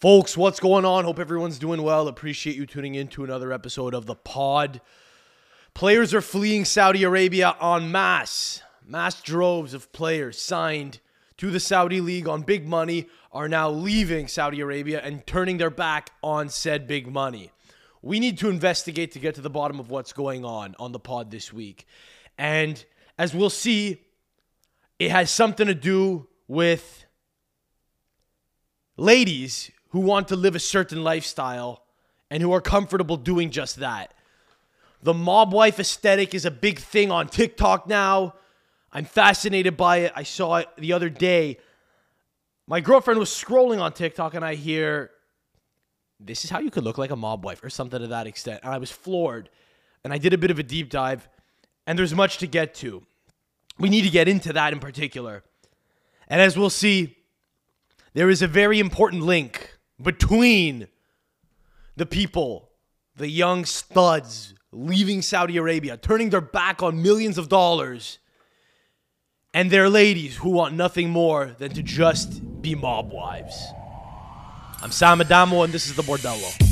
Folks, what's going on? Hope everyone's doing well. Appreciate you tuning in to another episode of the pod. Players are fleeing Saudi Arabia en masse. Mass droves of players signed to the Saudi League on big money are now leaving Saudi Arabia and turning their back on said big money. We need to investigate to get to the bottom of what's going on on the pod this week. And as we'll see, it has something to do with ladies who want to live a certain lifestyle and who are comfortable doing just that. The mob wife aesthetic is a big thing on TikTok now. I'm fascinated by it. I saw it the other day. My girlfriend was scrolling on TikTok and I hear, This is how you could look like a mob wife or something to that extent. And I was floored. And I did a bit of a deep dive. And there's much to get to. We need to get into that in particular. And as we'll see, there is a very important link between the people, the young studs leaving Saudi Arabia, turning their back on millions of dollars, and their ladies who want nothing more than to just be mob wives. I'm Sam Adamo, and this is the Bordello.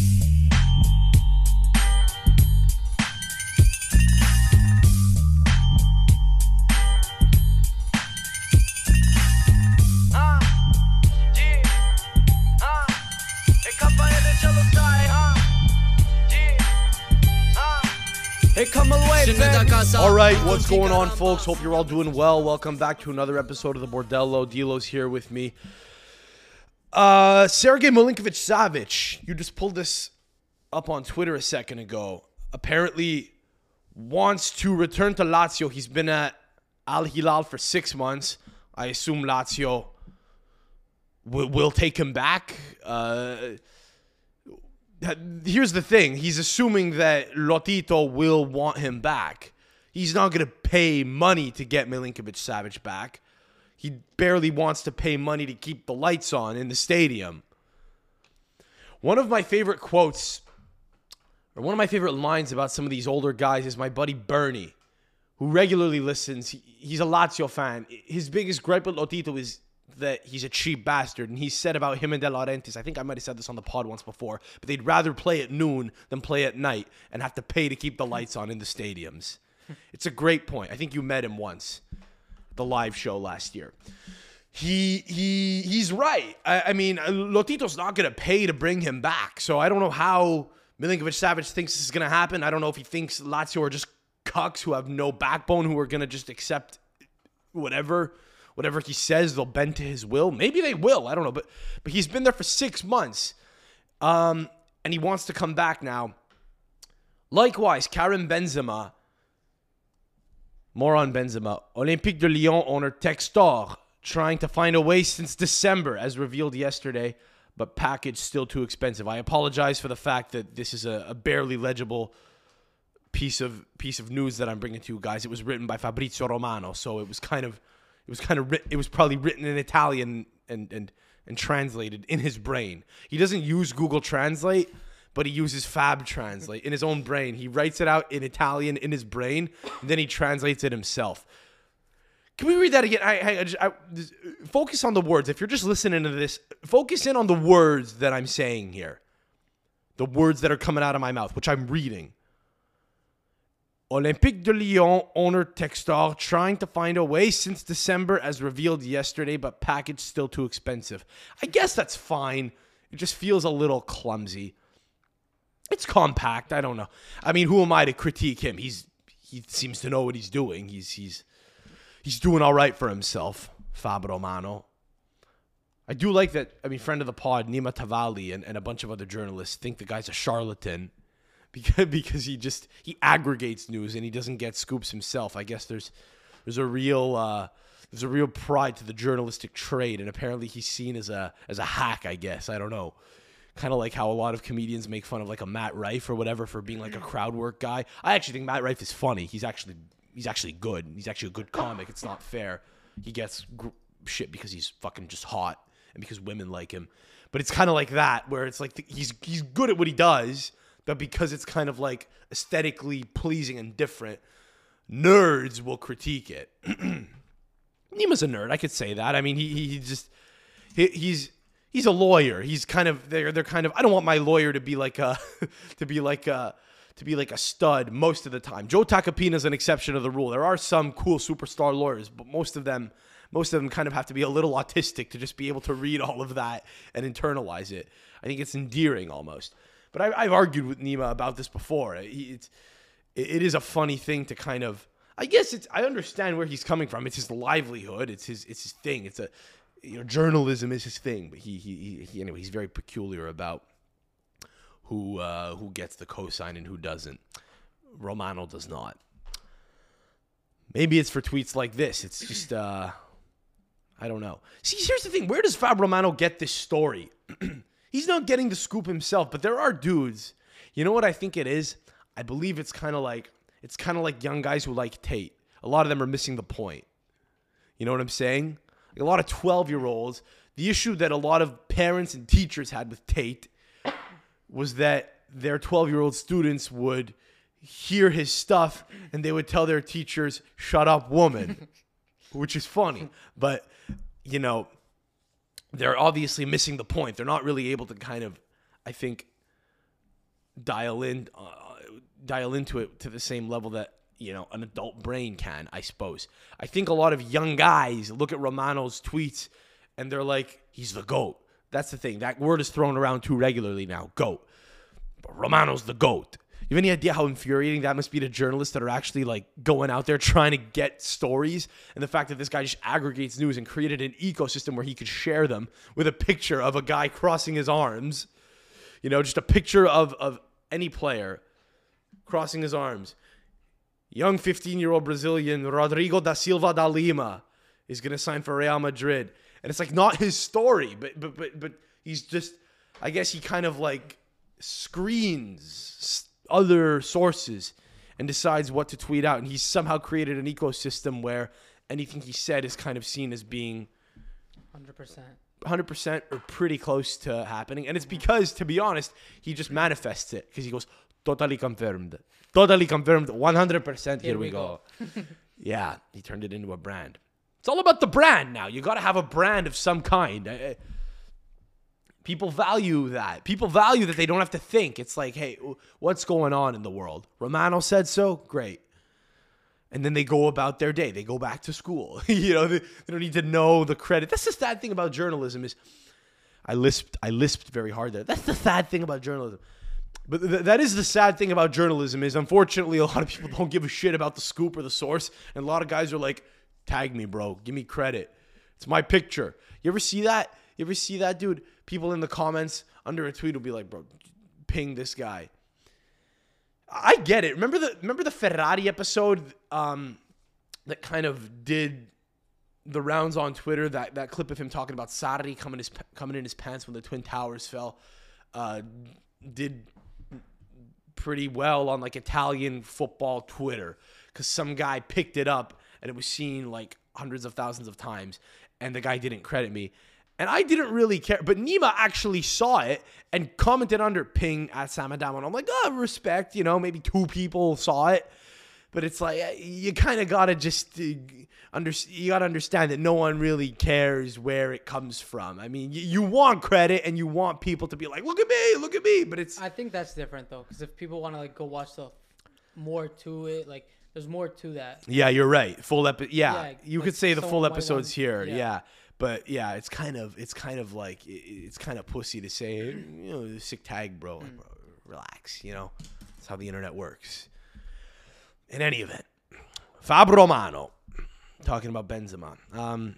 E come away. All right, what's going on, folks? Hope you're all doing well. Welcome back to another episode of the Bordello. Dilo's here with me. Uh, Sergey Milinkovic Savic, you just pulled this up on Twitter a second ago. Apparently, wants to return to Lazio. He's been at Al Hilal for six months. I assume Lazio will, will take him back. Uh, here's the thing he's assuming that Lotito will want him back. He's not going to pay money to get Milinkovic Savage back. He barely wants to pay money to keep the lights on in the stadium. One of my favorite quotes, or one of my favorite lines about some of these older guys is my buddy Bernie, who regularly listens. He- He's a Lazio fan. His biggest gripe with Lotito is that he's a cheap bastard. And he said about him and De Laurentiis, I think I might have said this on the pod once before, but they'd rather play at noon than play at night and have to pay to keep the lights on in the stadiums. It's a great point. I think you met him once, the live show last year. He he he's right. I, I mean, uh, Lotito's not going to pay to bring him back. So I don't know how Milinkovic Savic thinks this is going to happen. I don't know if he thinks Lazio are just cucks who have no backbone who are going to just accept whatever whatever he says they'll bend to his will. Maybe they will i don't know but but he's been there for six months. Um and he wants to come back now. Likewise Karim benzema more on benzema olympique de lyon owner textor trying to find a way since december as revealed yesterday but package still too expensive. I apologize for the fact that this is a, a barely legible piece of piece of news that I'm bringing to you guys. It was written by Fabrizio Romano, so it was kind of it was kind of writ- it was probably written in Italian and and and translated in his brain. He doesn't use Google Translate, but he uses Fab Translate in his own brain. He writes it out in Italian in his brain, then he translates it himself. Can we read that again? I, I, I I, just- focus on the words. If you're just listening to this, focus in on the words that I'm saying here. The words that are coming out of my mouth, which I'm reading. Olympique de Lyon owner Textor trying to find a way since December as revealed yesterday, but package still too expensive. I guess that's fine. It just feels a little clumsy. It's compact. I don't know. I mean, who am I to critique him? He's he seems to know what he's doing. He's he's he's doing all right for himself, Fab Romano. I do like that. I mean, friend of the pod, Nima Tavallaey, and, and a bunch of other journalists think the guy's a charlatan because because he just he aggregates news and he doesn't get scoops himself. I guess there's there's a real uh, there's a real pride to the journalistic trade, and apparently he's seen as a as a hack. I guess I don't know. Kind of like how a lot of comedians make fun of like a Matt Rife or whatever for being like a crowd work guy. I actually think Matt Rife is funny. He's actually he's actually good. He's actually a good comic. It's not fair. He gets gr- shit because he's fucking just hot and because women like him. But it's kind of like that where it's like he's he's good at what he does, but because it's kind of like aesthetically pleasing and different, nerds will critique it. Nima's a nerd. I could say that. I mean, he he, just he, he's he's a lawyer. He's kind of they're they're kind of I don't want my lawyer to be like a to be like a to be like a stud most of the time. Joe Tacopina is an exception to the rule. There are some cool superstar lawyers, but most of them most of them kind of have to be a little autistic to just be able to read all of that and internalize it. I think it's endearing almost. But I, I've argued with Nima about this before. It's it is a funny thing to kind of I guess it's I understand where he's coming from. It's his livelihood. It's his it's his thing. It's a you know journalism is his thing. But he, he, he anyway he's very peculiar about who uh, who gets the cosign and who doesn't. Romano does not. Maybe it's for tweets like this. It's just uh, I don't know. See, here's the thing. Where does Fab Romano get this story? He's not getting the scoop himself, but there are dudes. You know what I think it is? I believe it's kind of like it's kind of like young guys who like Tate. A lot of them are missing the point. You know what I'm saying? Like a lot of 12 year olds. The issue that a lot of parents and teachers had with Tate was that their 12 year old students would hear his stuff and they would tell their teachers, shut up, woman, which is funny. But, you know, they're obviously missing the point. They're not really able to kind of, I think, dial in, uh, dial into it to the same level that you know an adult brain can. I suppose. I think a lot of young guys look at Romano's tweets and they're like, "He's the goat." That's the thing. That word is thrown around too regularly now. Goat. But Romano's the goat. You have any idea how infuriating that must be to journalists that are actually like going out there trying to get stories? And the fact that this guy just aggregates news and created an ecosystem where he could share them with a picture of a guy crossing his arms. You know, just a picture of, of any player crossing his arms. Young 15 year old Brazilian Rodrigo da Silva da Lima is going to sign for Real Madrid. And it's like not his story, but, but, but, but he's just, I guess he kind of like screens other sources and decides what to tweet out. And he's somehow created an ecosystem where anything he said is kind of seen as being Hundred percent. 100% or pretty close to happening. And it's because, to be honest, he just manifests it because he goes, totally confirmed. Totally confirmed. 100% here, we we go. yeah, he turned it into a brand. It's all about the brand now. You got to have a brand of some kind. Uh, uh, People value that. People value that they don't have to think. It's like, hey, what's going on in the world? Romano said so. Great and then they go about their day. They go back to school. you know, they, they don't need to know the credit. That's the sad thing about journalism is I lisped I lisped very hard there. That's the sad thing about journalism. But th- that is the sad thing about journalism is unfortunately a lot of people don't give a shit about the scoop or the source, and a lot of guys are like, "Tag me, bro. Give me credit. It's my picture." You ever see that? You ever see that, dude? People in the comments under a tweet will be like, "Bro, ping this guy." I get it. Remember the remember the Ferrari episode um, that kind of did the rounds on Twitter. That that clip of him talking about Sarri coming his coming in his pants when the twin towers fell, uh, did pretty well on like Italian football Twitter because some guy picked it up and it was seen like hundreds of thousands of times, and the guy didn't credit me. And I didn't really care, but Nima actually saw it and commented under ping at SamAdamo. And I'm like, oh, respect, you know, maybe two people saw it. But it's like, uh, you kind of got to just uh, under, you got to understand that no one really cares where it comes from. I mean, you, you want credit and you want people to be like, look at me, look at me. But it's, I think that's different though, because if people want to like go watch the more to it, like there's more to that. Yeah, you're right. Full episode. yeah, Yeah, you like could say the full episodes here. Yeah. yeah. But yeah, it's kind of it's kind of like it- it's kind of pussy to say, you know, sick tag, bro. Mm. bro. Relax, you know. That's how the internet works. In any event, Fab Romano talking about Benzema. Um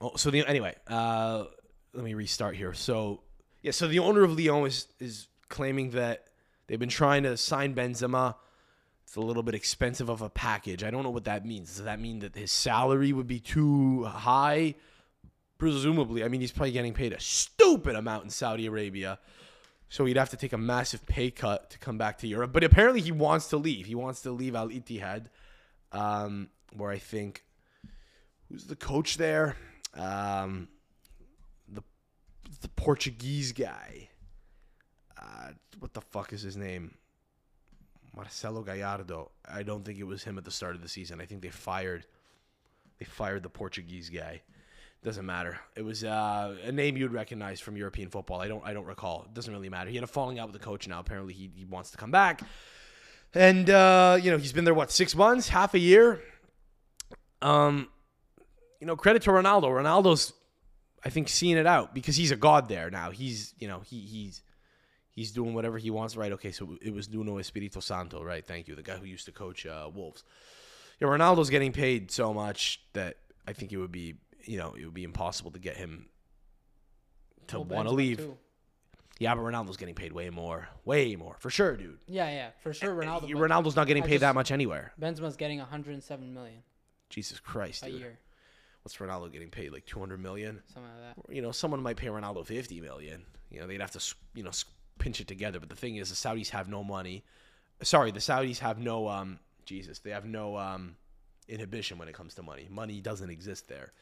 Oh, so the anyway, uh let me restart here. So, yeah, so the owner of Lyon is is claiming that they've been trying to sign Benzema it's a little bit expensive of a package. I don't know what that means. Does that mean that his salary would be too high? Presumably. I mean, he's probably getting paid a stupid amount in Saudi Arabia. So he'd have to take a massive pay cut to come back to Europe. But apparently he wants to leave. He wants to leave Al Ittihad, um, where I think who's the coach there? Um, the the Portuguese guy. Uh, what the fuck is his name? Marcelo Gallardo. I don't think it was him at the start of the season. I think they fired they fired the Portuguese guy Doesn't matter. It was uh, a name you'd recognize from European football. I don't. I don't recall. It doesn't really matter. He had a falling out with the coach now. Apparently, he, he wants to come back, and uh, you know he's been there what six months, half a year. Um, you know, credit to Ronaldo. Ronaldo's, I think, seeing it out because he's a god there now. He's you know he he's he's doing whatever he wants. Right? Okay, so it was Nuno Espirito Santo. Right? Thank you, the guy who used to coach uh, Wolves. Yeah, Ronaldo's getting paid so much that I think it would be you know it would be impossible to get him to Well, want to leave. too. Yeah, but Ronaldo's getting paid way more, way more for sure, dude. Yeah, yeah, for sure. Ronaldo. but Ronaldo's not getting paid that much anywhere. Benzema's getting 107 million Jesus Christ, a dude. year, What's Ronaldo getting paid? Like 200 million? something like that. You know, someone might pay Ronaldo 50 million. You know, they'd have to, you know, pinch it together. But the thing is, the Saudis have no money. Sorry, the Saudis have no, um, Jesus, they have no um, inhibition when it comes to money. Money doesn't exist there.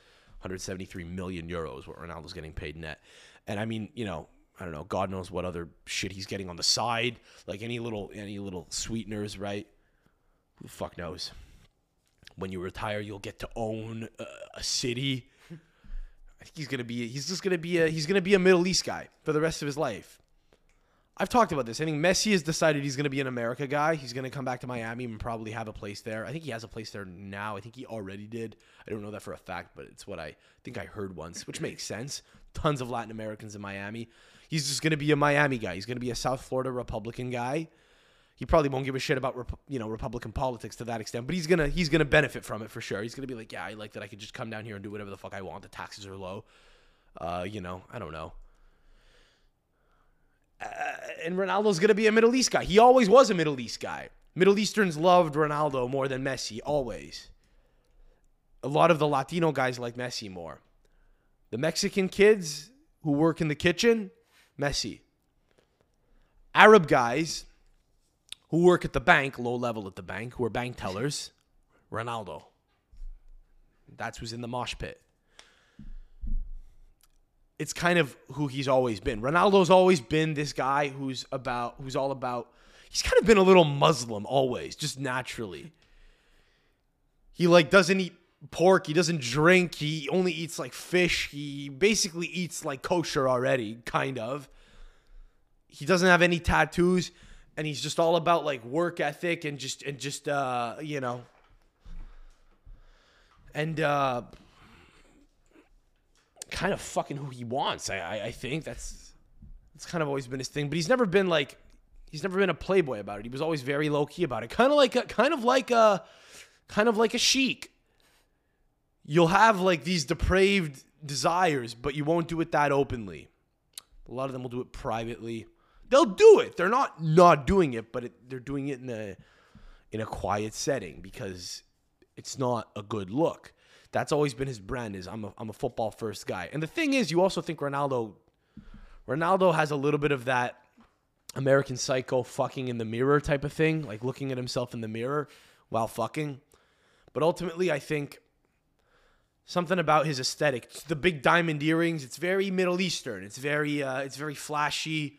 173 million euros, what Ronaldo's getting paid net. And I mean, you know, I don't know. God knows what other shit he's getting on the side, like any little any little sweeteners, right? Who the fuck knows? When you retire, you'll get to own a, a city. I think he's gonna be. He's just gonna be a. He's gonna be a Middle East guy for the rest of his life. I've talked about this. I think Messi has decided he's gonna be an America guy. He's gonna come back to Miami and probably have a place there. I think he has a place there now. I think he already did. I don't know that for a fact, but it's what I think I heard once, which makes sense. Tons of Latin Americans in Miami. He's just gonna be a Miami guy. He's gonna be a South Florida Republican guy. He probably won't give a shit about you know Republican politics to that extent, but he's gonna he's gonna benefit from it for sure. He's gonna be like, yeah, I like that. I could just come down here and do whatever the fuck I want. The taxes are low. Uh, you know, I don't know. Uh, and Ronaldo's gonna be a Middle East guy. He always was a Middle East guy. Middle Easterns loved Ronaldo more than Messi, always. A lot of the Latino guys like Messi more. The Mexican kids who work in the kitchen, Messi. Arab guys who work at the bank, low level at the bank, who are bank tellers, Ronaldo. That's who's in the mosh pit. It's kind of who he's always been. Ronaldo's always been this guy who's about who's all about he's kind of been a little Muslim always, just naturally. He like doesn't eat pork, he doesn't drink, he only eats like fish. He basically eats like kosher already, kind of. He doesn't have any tattoos and he's just all about like work ethic and just and just uh you know and uh kind of fucking who he wants. I, I think that's that's kind of always been his thing but he's never been like he's never been a playboy about it. He was always very low key about it. Kind of like a kind of like a kind of like a sheik. You'll have like these depraved desires but you won't do it that openly. A lot of them will do it privately. They'll do it. They're not not doing it but it, they're doing it in a in a quiet setting because it's not a good look that's always been his brand is I'm a, I'm a football first guy and the thing is you also think ronaldo ronaldo has a little bit of that american psycho fucking in the mirror type of thing like looking at himself in the mirror while fucking but ultimately i think something about his aesthetic It's the big diamond earrings it's very middle eastern it's very uh it's very flashy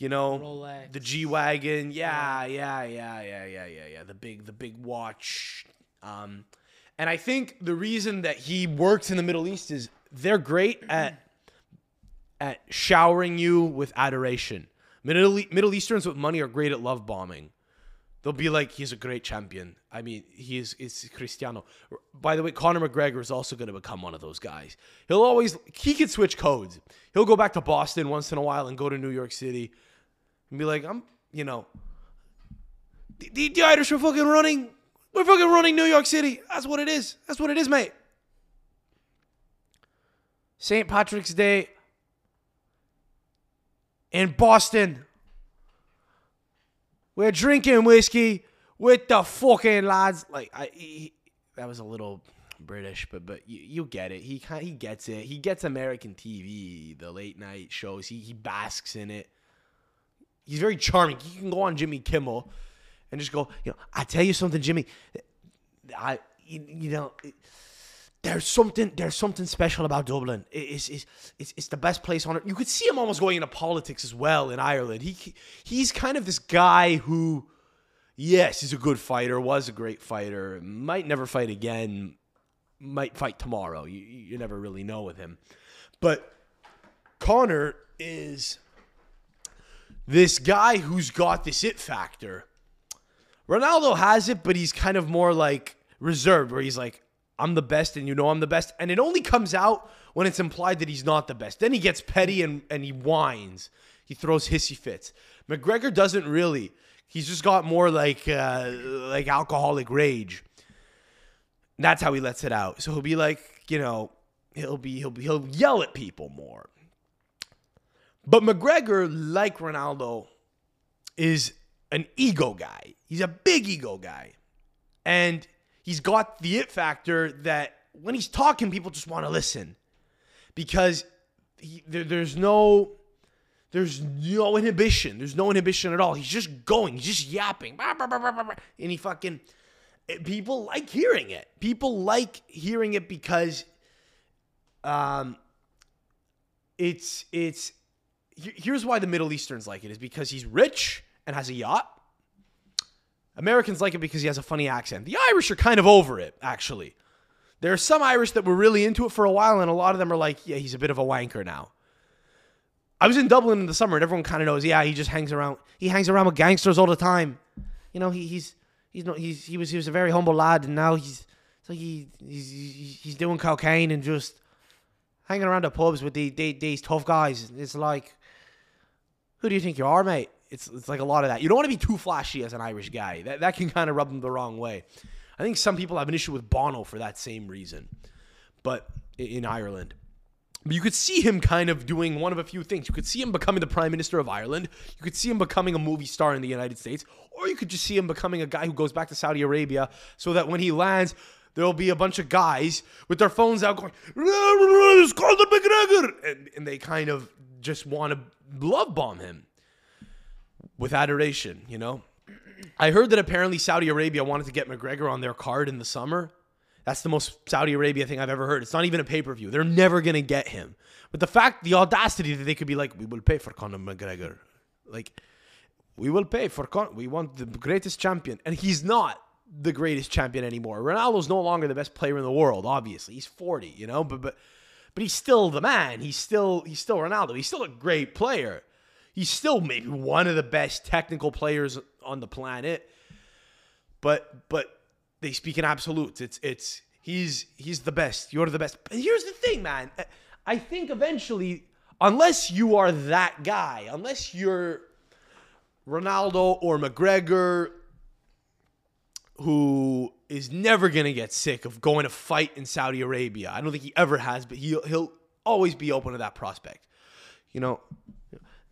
you know Rolex. the G wagon, yeah, yeah, yeah, yeah, yeah, yeah, yeah. The big, the big watch. Um, and I think the reason that he works in the Middle East is they're great at at showering you with adoration. Middle Middle Easterns with money are great at love bombing. They'll be like, he's a great champion. I mean, he is is Cristiano. By the way, Conor McGregor is also going to become one of those guys. He'll always he can switch codes. He'll go back to Boston once in a while and go to New York City and be like, I'm, you know, the, the Irish are fucking running. We're fucking running New York City. That's what it is. That's what it is, mate. St. Patrick's Day in Boston. We're drinking whiskey with the fucking lads. Like I, he, that was a little British, but but you, you get it. He kind he gets it. He gets American TV, the late night shows. He he basks in it. He's very charming. He can go on Jimmy Kimmel and just go, you know, I tell you something, Jimmy. I you, you know. there's something there's something special about Dublin. It- It's, it's, it's, it's the best place on earth. You could see him almost going into politics as well in Ireland. He he's kind of this guy who, yes, he's a good fighter, was a great fighter, might never fight again. might fight tomorrow. You you never really know with him. But Conor is this guy who's got this it factor. Ronaldo has it, but he's kind of more like reserved, where he's like, I'm the best and you know I'm the best. And it only comes out when it's implied that he's not the best. Then he gets petty and, and he whines. He throws hissy fits. McGregor doesn't really. He's just got more like uh, like alcoholic rage. That's how he lets it out. So he'll be like, you know, he'll be he'll be, he'll yell at people more. But McGregor, like Ronaldo, is an ego guy. He's a big ego guy. And he's got the it factor that when he's talking, people just want to listen because he, there, there's no there's no inhibition. There's no inhibition at all. He's just going. He's just yapping. And he fucking people like hearing it. People like hearing it because um it's it's here's why the Middle Easterns like it is because he's rich and has a yacht. Americans like it because he has a funny accent. The Irish are kind of over it, actually. There are some Irish that were really into it for a while, and a lot of them are like, yeah, he's a bit of a wanker now. I was in Dublin in the summer, and everyone kind of knows, yeah, he just hangs around. He hangs around with gangsters all the time. You know, he, he's he's not he's he was he was a very humble lad, and now he's so he he's he's doing cocaine and just hanging around the pubs with the, the, these tough guys. It's like, who do you think you are, mate? It's it's like a lot of that. You don't want to be too flashy as an Irish guy. That that can kind of rub them the wrong way. I think some people have an issue with Bono for that same reason, but in Ireland. But you could see him kind of doing one of a few things. You could see him becoming the prime minister of Ireland. You could see him becoming a movie star in the United States, or you could just see him becoming a guy who goes back to Saudi Arabia, so that when he lands, there'll be a bunch of guys with their phones out going, "It's Conor McGregor," and, and they kind of just want to love bomb him with adoration, you know? I heard that apparently Saudi Arabia wanted to get McGregor on their card in the summer. That's the most Saudi Arabia thing I've ever heard. It's not even a pay per view. They're never going to get him. But the fact, the audacity that they could be like, we will pay for Conor McGregor. Like, we will pay for Con- we want the greatest champion. And he's not the greatest champion anymore. Ronaldo's no longer the best player in the world, obviously. He's 40, you know, but but but he's still the man. He's still he's still Ronaldo. He's still a great player. He's still maybe one of the best technical players on the planet. But but they speak in absolutes. It's it's he's he's the best. You're the best. And here's the thing, man. I think eventually, unless you are that guy, unless you're Ronaldo or McGregor, who is never gonna get sick of going to fight in Saudi Arabia. I don't think he ever has, but he'll he'll always be open to that prospect. You know,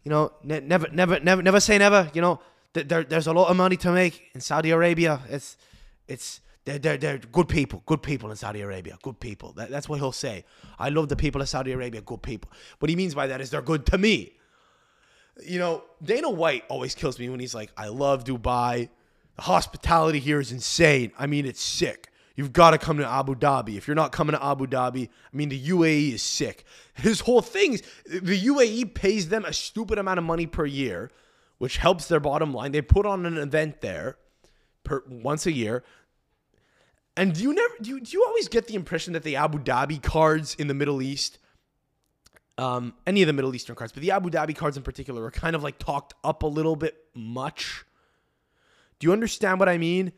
you know, ne- never, never, never, never say never. You know, Th- there, there's a lot of money to make in Saudi Arabia. It's, it's, they're, they're, they're good people, good people in Saudi Arabia, good people. That, that's what he'll say. I love the people of Saudi Arabia, good people. What he means by that is they're good to me. You know, Dana White always kills me when he's like, I love Dubai. The hospitality here is insane. I mean, it's sick. You've got to come to Abu Dhabi. If you're not coming to Abu Dhabi, I mean, the UAE is sick. His whole thing is the UAE pays them a stupid amount of money per year, which helps their bottom line. They put on an event there per once a year. And do you never do you, do you always get the impression that the Abu Dhabi cards in the Middle East, um, any of the Middle Eastern cards, but the Abu Dhabi cards in particular, are kind of like talked up a little bit much? Do you understand what I mean?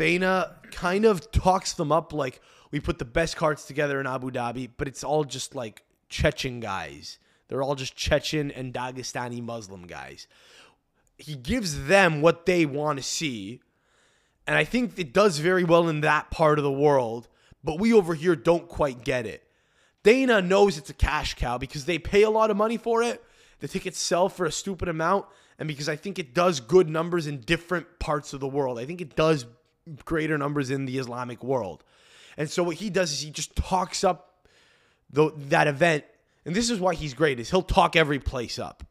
Dana kind of talks them up like we put the best cards together in Abu Dhabi, but it's all just like Chechen guys. They're all just Chechen and Dagestani Muslim guys. He gives them what they want to see. And I think it does very well in that part of the world, but we over here don't quite get it. Dana knows it's a cash cow because they pay a lot of money for it. The tickets sell for a stupid amount. And because I think it does good numbers in different parts of the world. I think it does greater numbers in the Islamic world. And so what he does is he just talks up the, that event. And this is why he's great is he'll talk every place up.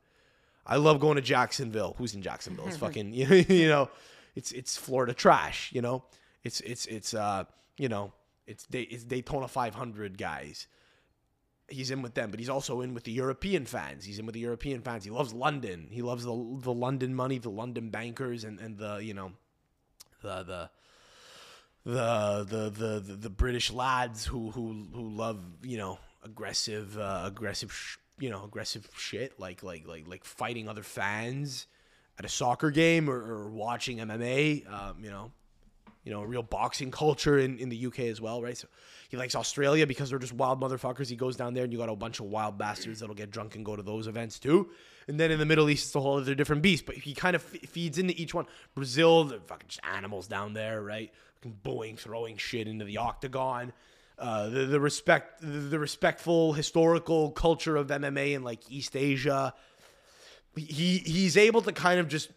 I love going to Jacksonville. Who's in Jacksonville? It's fucking you know, it's it's Florida trash. You know, it's it's it's uh you know it's Day, it's Daytona 500 guys. He's in with them, but he's also in with the European fans. He's in with the European fans. He loves London. He loves the the London money, the London bankers, and and the you know the the the the the the, British lads who who who love you know aggressive uh, aggressive sh- you know aggressive shit like like like like fighting other fans at a soccer game or, or watching MMA. Um, you know, you know, real boxing culture in, in the UK as well, right? So he likes Australia because they're just wild motherfuckers. He goes down there and you got a bunch of wild bastards that'll get drunk and go to those events too. And then in the Middle East, it's a whole other different beast. But he kind of f- feeds into each one. Brazil, the fucking animals down there, right? Booing, throwing shit into the octagon. Uh, the, the respect, the, the respectful historical culture of MMA in like East Asia he he's able to kind of just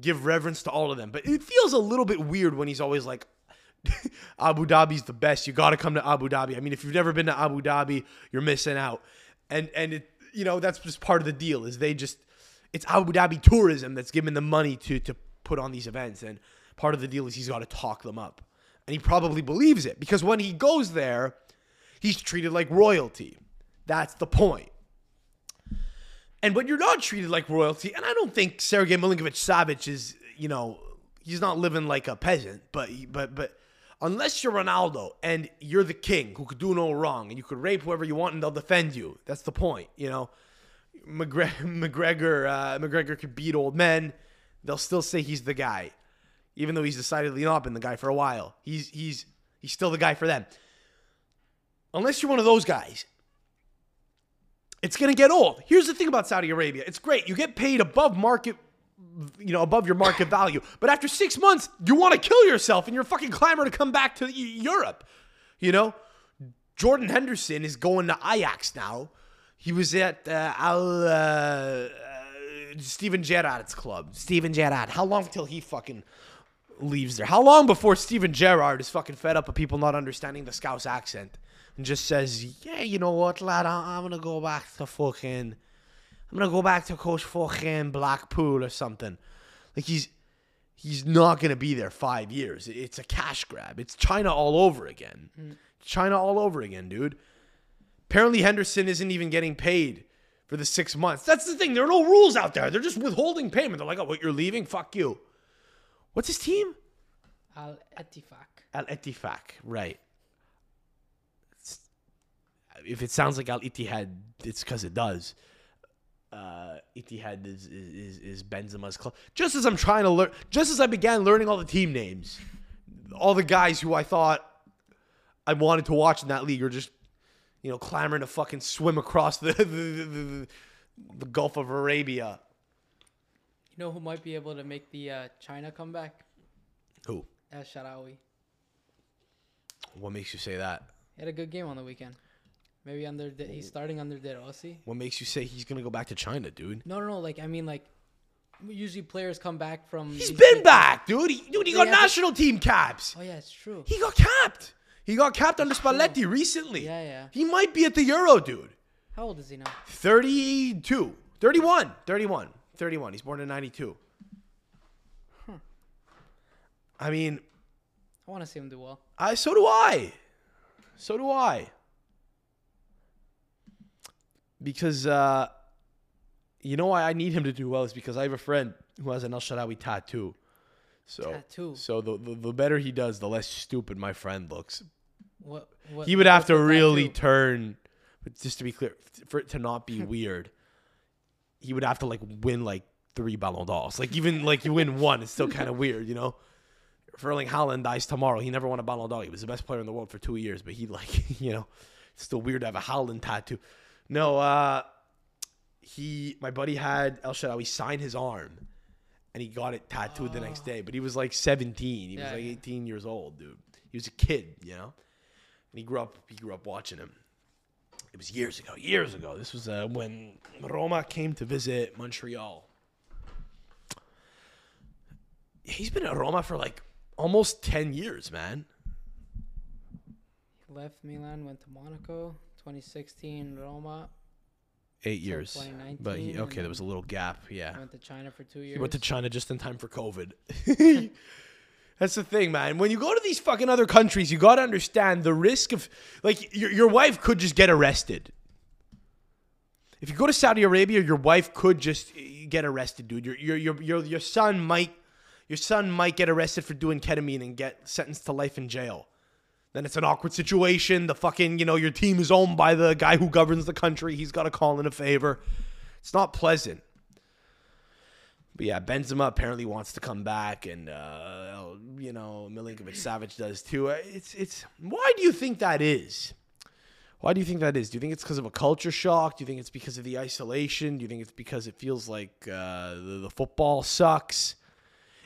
give reverence to all of them. But it feels a little bit weird when he's always like Abu Dhabi's the best. You got to come to Abu Dhabi. I mean, if you've never been to Abu Dhabi, you're missing out. And and it you know, that's just part of the deal is they just it's Abu Dhabi tourism that's giving the money to to put on these events and part of the deal is he's got to talk them up. And he probably believes it because when he goes there, he's treated like royalty. That's the point. And when you're not treated like royalty, and I don't think Sergey Milinkovic Savic is, you know, he's not living like a peasant, but but but unless you're Ronaldo and you're the king who could do no wrong and you could rape whoever you want and they'll defend you. That's the point, you know. McGregor McGregor, uh, McGregor could beat old men. They'll still say he's the guy, even though he's decidedly not been the guy for a while. He's he's he's still the guy for them. Unless you're one of those guys, it's going to get old. Here's the thing about Saudi Arabia. It's great. You get paid above market, you know, above your market value. But after six months, you want to kill yourself and you're fucking clamor to come back to Europe. You know, Jordan Henderson is going to Ajax now. He was at uh, Al uh, Steven Gerrard's club. Steven Gerrard. How long till he fucking leaves there? How long before Steven Gerrard is fucking fed up of people not understanding the Scouse accent and just says, "Yeah, you know what, lad? I- I'm gonna go back to fucking, I'm gonna go back to coach fucking Blackpool or something." Like he's he's not gonna be there five years. It's a cash grab. It's China all over again. Mm. China all over again, dude. Apparently Henderson isn't even getting paid for the six months. That's the thing. There are no rules out there. They're just withholding payment. They're like, oh, what, you're leaving? Fuck you. What's his team? Al Ettifaq. Al Ettifaq, right. It's- if it sounds like Al Ittihad, it's because it does. Uh, Ittihad is, is, is Benzema's club. Just as I'm trying to learn, just as I began learning all the team names, all the guys who I thought I wanted to watch in that league are just, you know, clamoring to fucking swim across the, the, the, the, the Gulf of Arabia. You know who might be able to make the uh, China comeback? Who? El Shaarawy. What makes you say that? He had a good game on the weekend. Maybe under De- he's starting under De Rossi. What makes you say he's gonna go back to China, dude? No, no, no. Like I mean, like usually players come back from. He's these been big- back, dude. He, dude, he They got have national team caps. Oh yeah, it's true. He got capped. He got capped under Spalletti recently. Yeah, yeah. He might be at the Euro, dude. How old is he now? 32. 31. 31. 31. He's born in 92. I mean, I want to see him do well. I so do I. So do I. Because uh you know why I need him to do well is because I have a friend who has an El Shaarawy tattoo. So Tattoo? So the, the the better he does, the less stupid my friend looks. What? what He would have to really tattoo? turn but just to be clear, for it to not be weird, he would have to like win like three Ballon d'Ors. Like even like you win one, it's still kind of weird, you know. If Erling Haaland dies tomorrow, he never won a Ballon d'Or. He was the best player in the world for two years, but he like you know, it's still weird to have a Haaland tattoo. No, uh, he my buddy had El Shaarawy sign his arm, and he got it tattooed the next day. But he was like 17. He was Yeah, like yeah. 18 years old, dude. He was a kid, you know. And he grew up. He grew up watching him. It was years ago. Years ago. This was uh, when Roma came to visit Montreal. He's been at Roma for like almost 10 years, man. He left Milan, went to Monaco. 2016 Roma. Eight years. 2019, But he, okay, there was a little gap. Yeah. Went to China for two years. He went to China just in time for COVID. That's the thing, man. When you go to these fucking other countries, you got to understand the risk of, like, your, your wife could just get arrested. If you go to Saudi Arabia, your wife could just eh, get arrested, dude. Your, your, your, your, your son might, Your son might get arrested for doing ketamine and get sentenced to life in jail. Then it's an awkward situation. The fucking, you know, your team is owned by the guy who governs the country. He's got to call in a favor. It's not pleasant. But yeah, Benzema apparently wants to come back, and uh, you know Milinkovic Savic does too. Uh, It's it's why do you think that is? Why do you think that is? Do you think it's because of a culture shock? Do you think it's because of the isolation? Do you think it's because it feels like uh, the, the football sucks?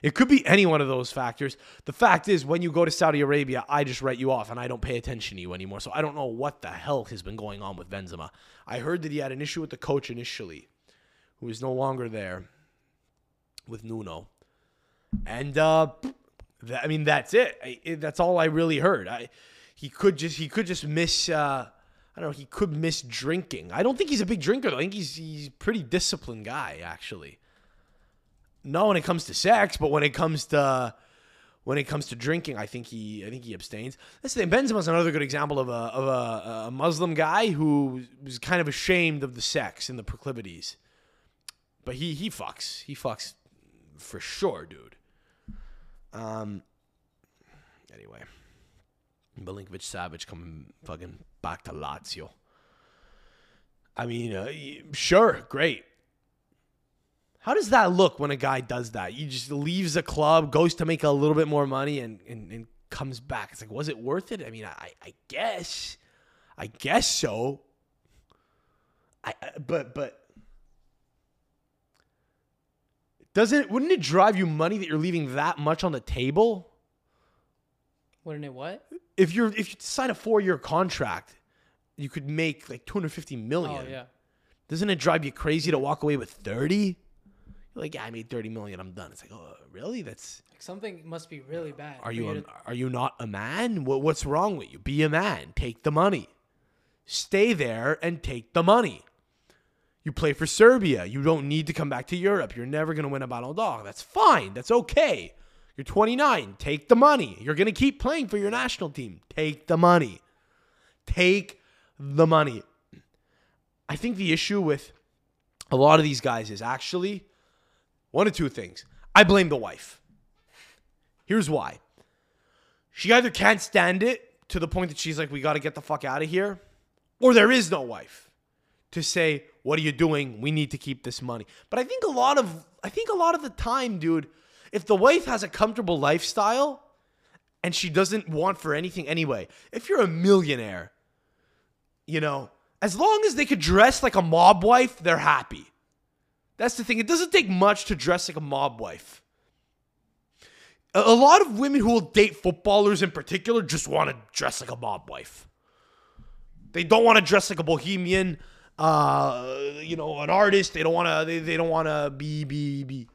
It could be any one of those factors. The fact is, when you go to Saudi Arabia, I just write you off and I don't pay attention to you anymore. So I don't know what the hell has been going on with Benzema. I heard that he had an issue with the coach initially, who is no longer there with Nuno. And uh, that, I mean, that's it. I, it. That's all I really heard. I he could just he could just miss. Uh, I don't know. He could miss drinking. I don't think he's a big drinker though. I think he's he's pretty disciplined guy actually. Not when it comes to sex, but when it comes to when it comes to drinking, I think he I think he abstains. That's the thing. Benzema's another good example of a of a, a Muslim guy who was kind of ashamed of the sex and the proclivities. But he he fucks. He fucks for sure, dude. Um. Anyway, Milinkovic Savage coming fucking back to Lazio. I mean, uh, sure, great. How does that look when a guy does that? He just leaves a club, goes to make a little bit more money, and and, and comes back. It's like, was it worth it? I mean, I I guess, I guess so. I I- but but doesn't wouldn't it drive you money that you're leaving that much on the table? Wouldn't it what? If you're if you sign a four year contract, you could make like two hundred fifty million. Oh yeah. Doesn't it drive you crazy to walk away with 30? You're like, yeah, I made 30 million, I'm done. It's like, oh, really? That's Like something must be really bad. are you a, to- are you not a man? What, what's wrong with you? Be a man. Take the money. Stay there and take the money. You play for Serbia. You don't need to come back to Europe. You're never going to win a Ballon d'Or. That's fine. That's okay. You're 29. Take the money. You're going to keep playing for your national team. Take the money. Take the money. I think the issue with a lot of these guys is actually one of two things. I blame the wife. Here's why. She either can't stand it to the point that she's like, we got to get the fuck out of here, or there is no wife to say, what are you doing? We need to keep this money. But I think a lot of, I think a lot of the time, dude, if the wife has a comfortable lifestyle and she doesn't want for anything anyway, if you're a millionaire, you know, as long as they could dress like a mob wife, they're happy. That's the thing. It doesn't take much to dress like a mob wife. A lot of women who will date footballers in particular just want to dress like a mob wife. They don't want to dress like a bohemian, uh, you know, an artist. They don't want to. They, they don't want to be be be.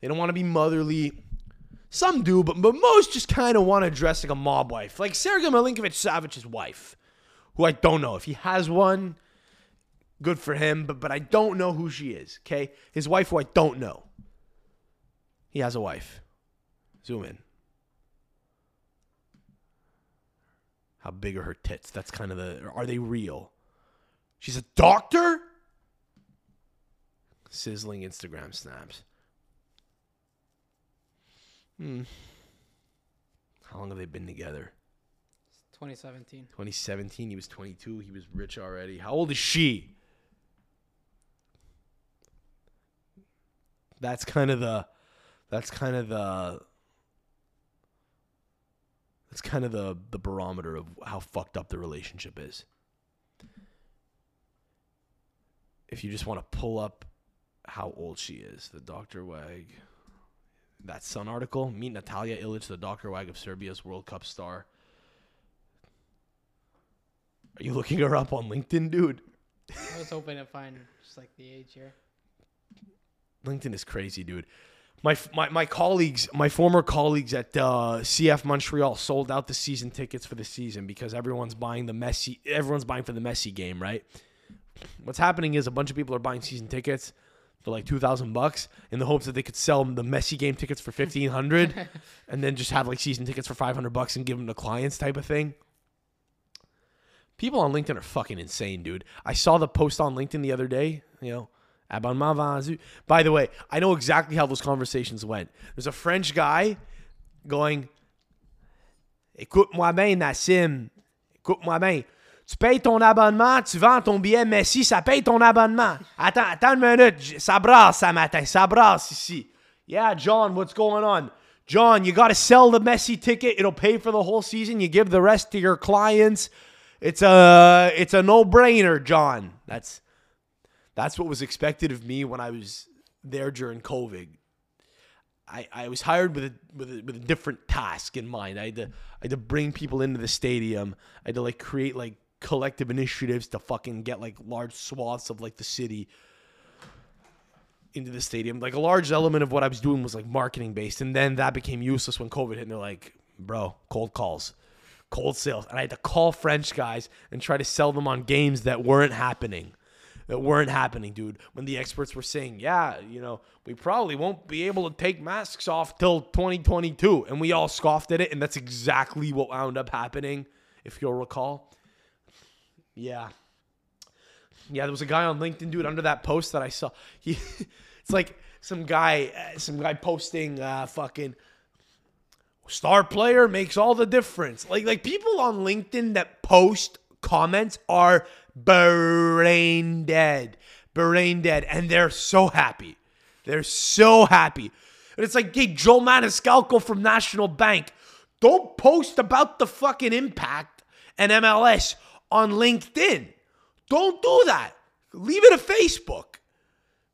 They don't want to be motherly. Some do, but, but most just kind of want to dress like a mob wife, like Sergei Milinkovic Savic's wife, who I don't know if he has one. Good for him, but but I don't know who she is. Okay, his wife, who I don't know. He has a wife. Zoom in. How big are her tits? That's kind of the. Are they real? She's a doctor. Sizzling Instagram snaps. Hmm. How long have they been together? 2017. 2017. He was 22. He was rich already. How old is she? That's kind of the. That's kind of the. That's kind of the the barometer of how fucked up the relationship is. If you just want to pull up how old she is, the Dr. Wag, that Sun article, meet Natalia Ilic, the Dr. Wag of Serbia's World Cup star. Are you looking her up on LinkedIn, dude? I was hoping to find just like the age here. LinkedIn is crazy, dude. My, my, my colleagues, my former colleagues at uh, CF Montreal sold out the season tickets for the season because everyone's buying the Messi. Everyone's buying for the Messi game, right? What's happening is a bunch of people are buying season tickets for like two thousand bucks in the hopes that they could sell the Messi game tickets for fifteen hundred, and then just have like season tickets for five hundred bucks and give them to clients type of thing. People on LinkedIn are fucking insane, dude. I saw the post on LinkedIn the other day. You know. By the way, I know exactly how those conversations went. There's a French guy going, Écoute-moi bien, Nassim. Écoute-moi bien. Tu payes ton abonnement, tu vends ton billet Messi, ça paye ton abonnement. Attends, attends une minute. Ça brasse ça matin. Ça brasse ici. Yeah, John, what's going on? John, you got to sell the Messi ticket. It'll pay for the whole season. You give the rest to your clients. It's a it's a no-brainer, John. That's that's what was expected of me when I was there during COVID. I, I was hired with a, with a with a different task in mind. I had to I had to bring people into the stadium. I had to like create like collective initiatives to fucking get like large swaths of like the city into the stadium. Like a large element of what I was doing was like marketing based, and then that became useless when COVID hit. And they're like, "Bro, cold calls, cold sales," and I had to call French guys and try to sell them on games that weren't happening. That weren't happening, dude. When the experts were saying, "Yeah, you know, we probably won't be able to take masks off till 2022," and we all scoffed at it, and that's exactly what wound up happening, if you'll recall. Yeah. Yeah, there was a guy on LinkedIn, dude, under that post that I saw. He, it's like some guy, uh, some guy posting, uh, fucking star player makes all the difference. Like, like people on LinkedIn that post comments are brain dead, brain dead, and they're so happy. They're so happy. And it's like, hey, Joe Maniscalco from National Bank, don't post about the fucking impact and MLS on LinkedIn. Don't do that. Leave it to Facebook.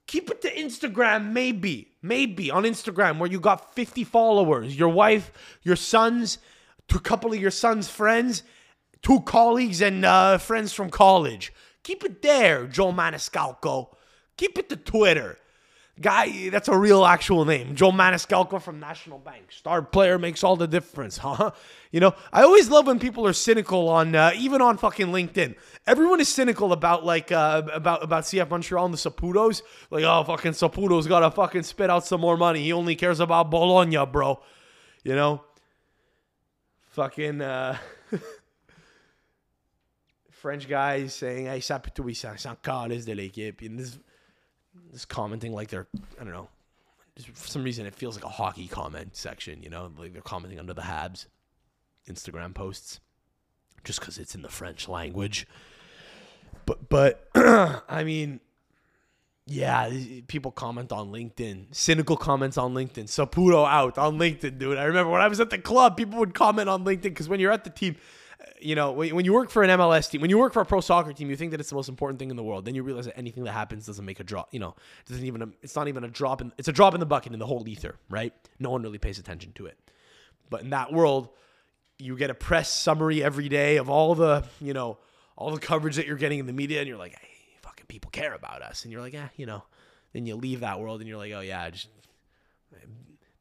Keep it to Instagram, maybe. Maybe on Instagram where you got 50 followers, your wife, your sons, a couple of your son's friends, two colleagues, and uh, friends from college. Keep it there, Joe Maniscalco. Keep it to Twitter. Guy, that's a real actual name. Joe Maniscalco from National Bank. Star player makes all the difference, huh? You know, I always love when people are cynical on, uh, even on fucking LinkedIn. Everyone is cynical about like uh, about about CF Montreal and the Saputos. Like, oh, fucking Saputo's gotta fucking spit out some more money. He only cares about Bologna, bro. You know, fucking uh, French guy saying, "Hey, Saputo, il s'en calisse l'équipe." Just commenting like they're I don't know. Just for some reason, it feels like a hockey comment section. You know, like they're commenting under the Habs Instagram posts, just because it's in the French language. But but I mean, yeah, people comment on LinkedIn, cynical comments on LinkedIn. Saputo out on LinkedIn, dude. I remember when I was at the club, people would comment on LinkedIn because when you're at the team, you know, when, you work for an MLS team, when you work for a pro soccer team, you think that it's the most important thing in the world. Then you realize that anything that happens doesn't make a drop. You know, doesn't even. It's not even a drop in. It's a drop in the bucket in the whole ether, right? No one really pays attention to it. But in that world, you get a press summary every day of all the, you know, all the coverage that you're getting in the media, and you're like, hey, fucking people care about us, and you're like, yeah, you know. Then you leave that world, and you're like, oh yeah, just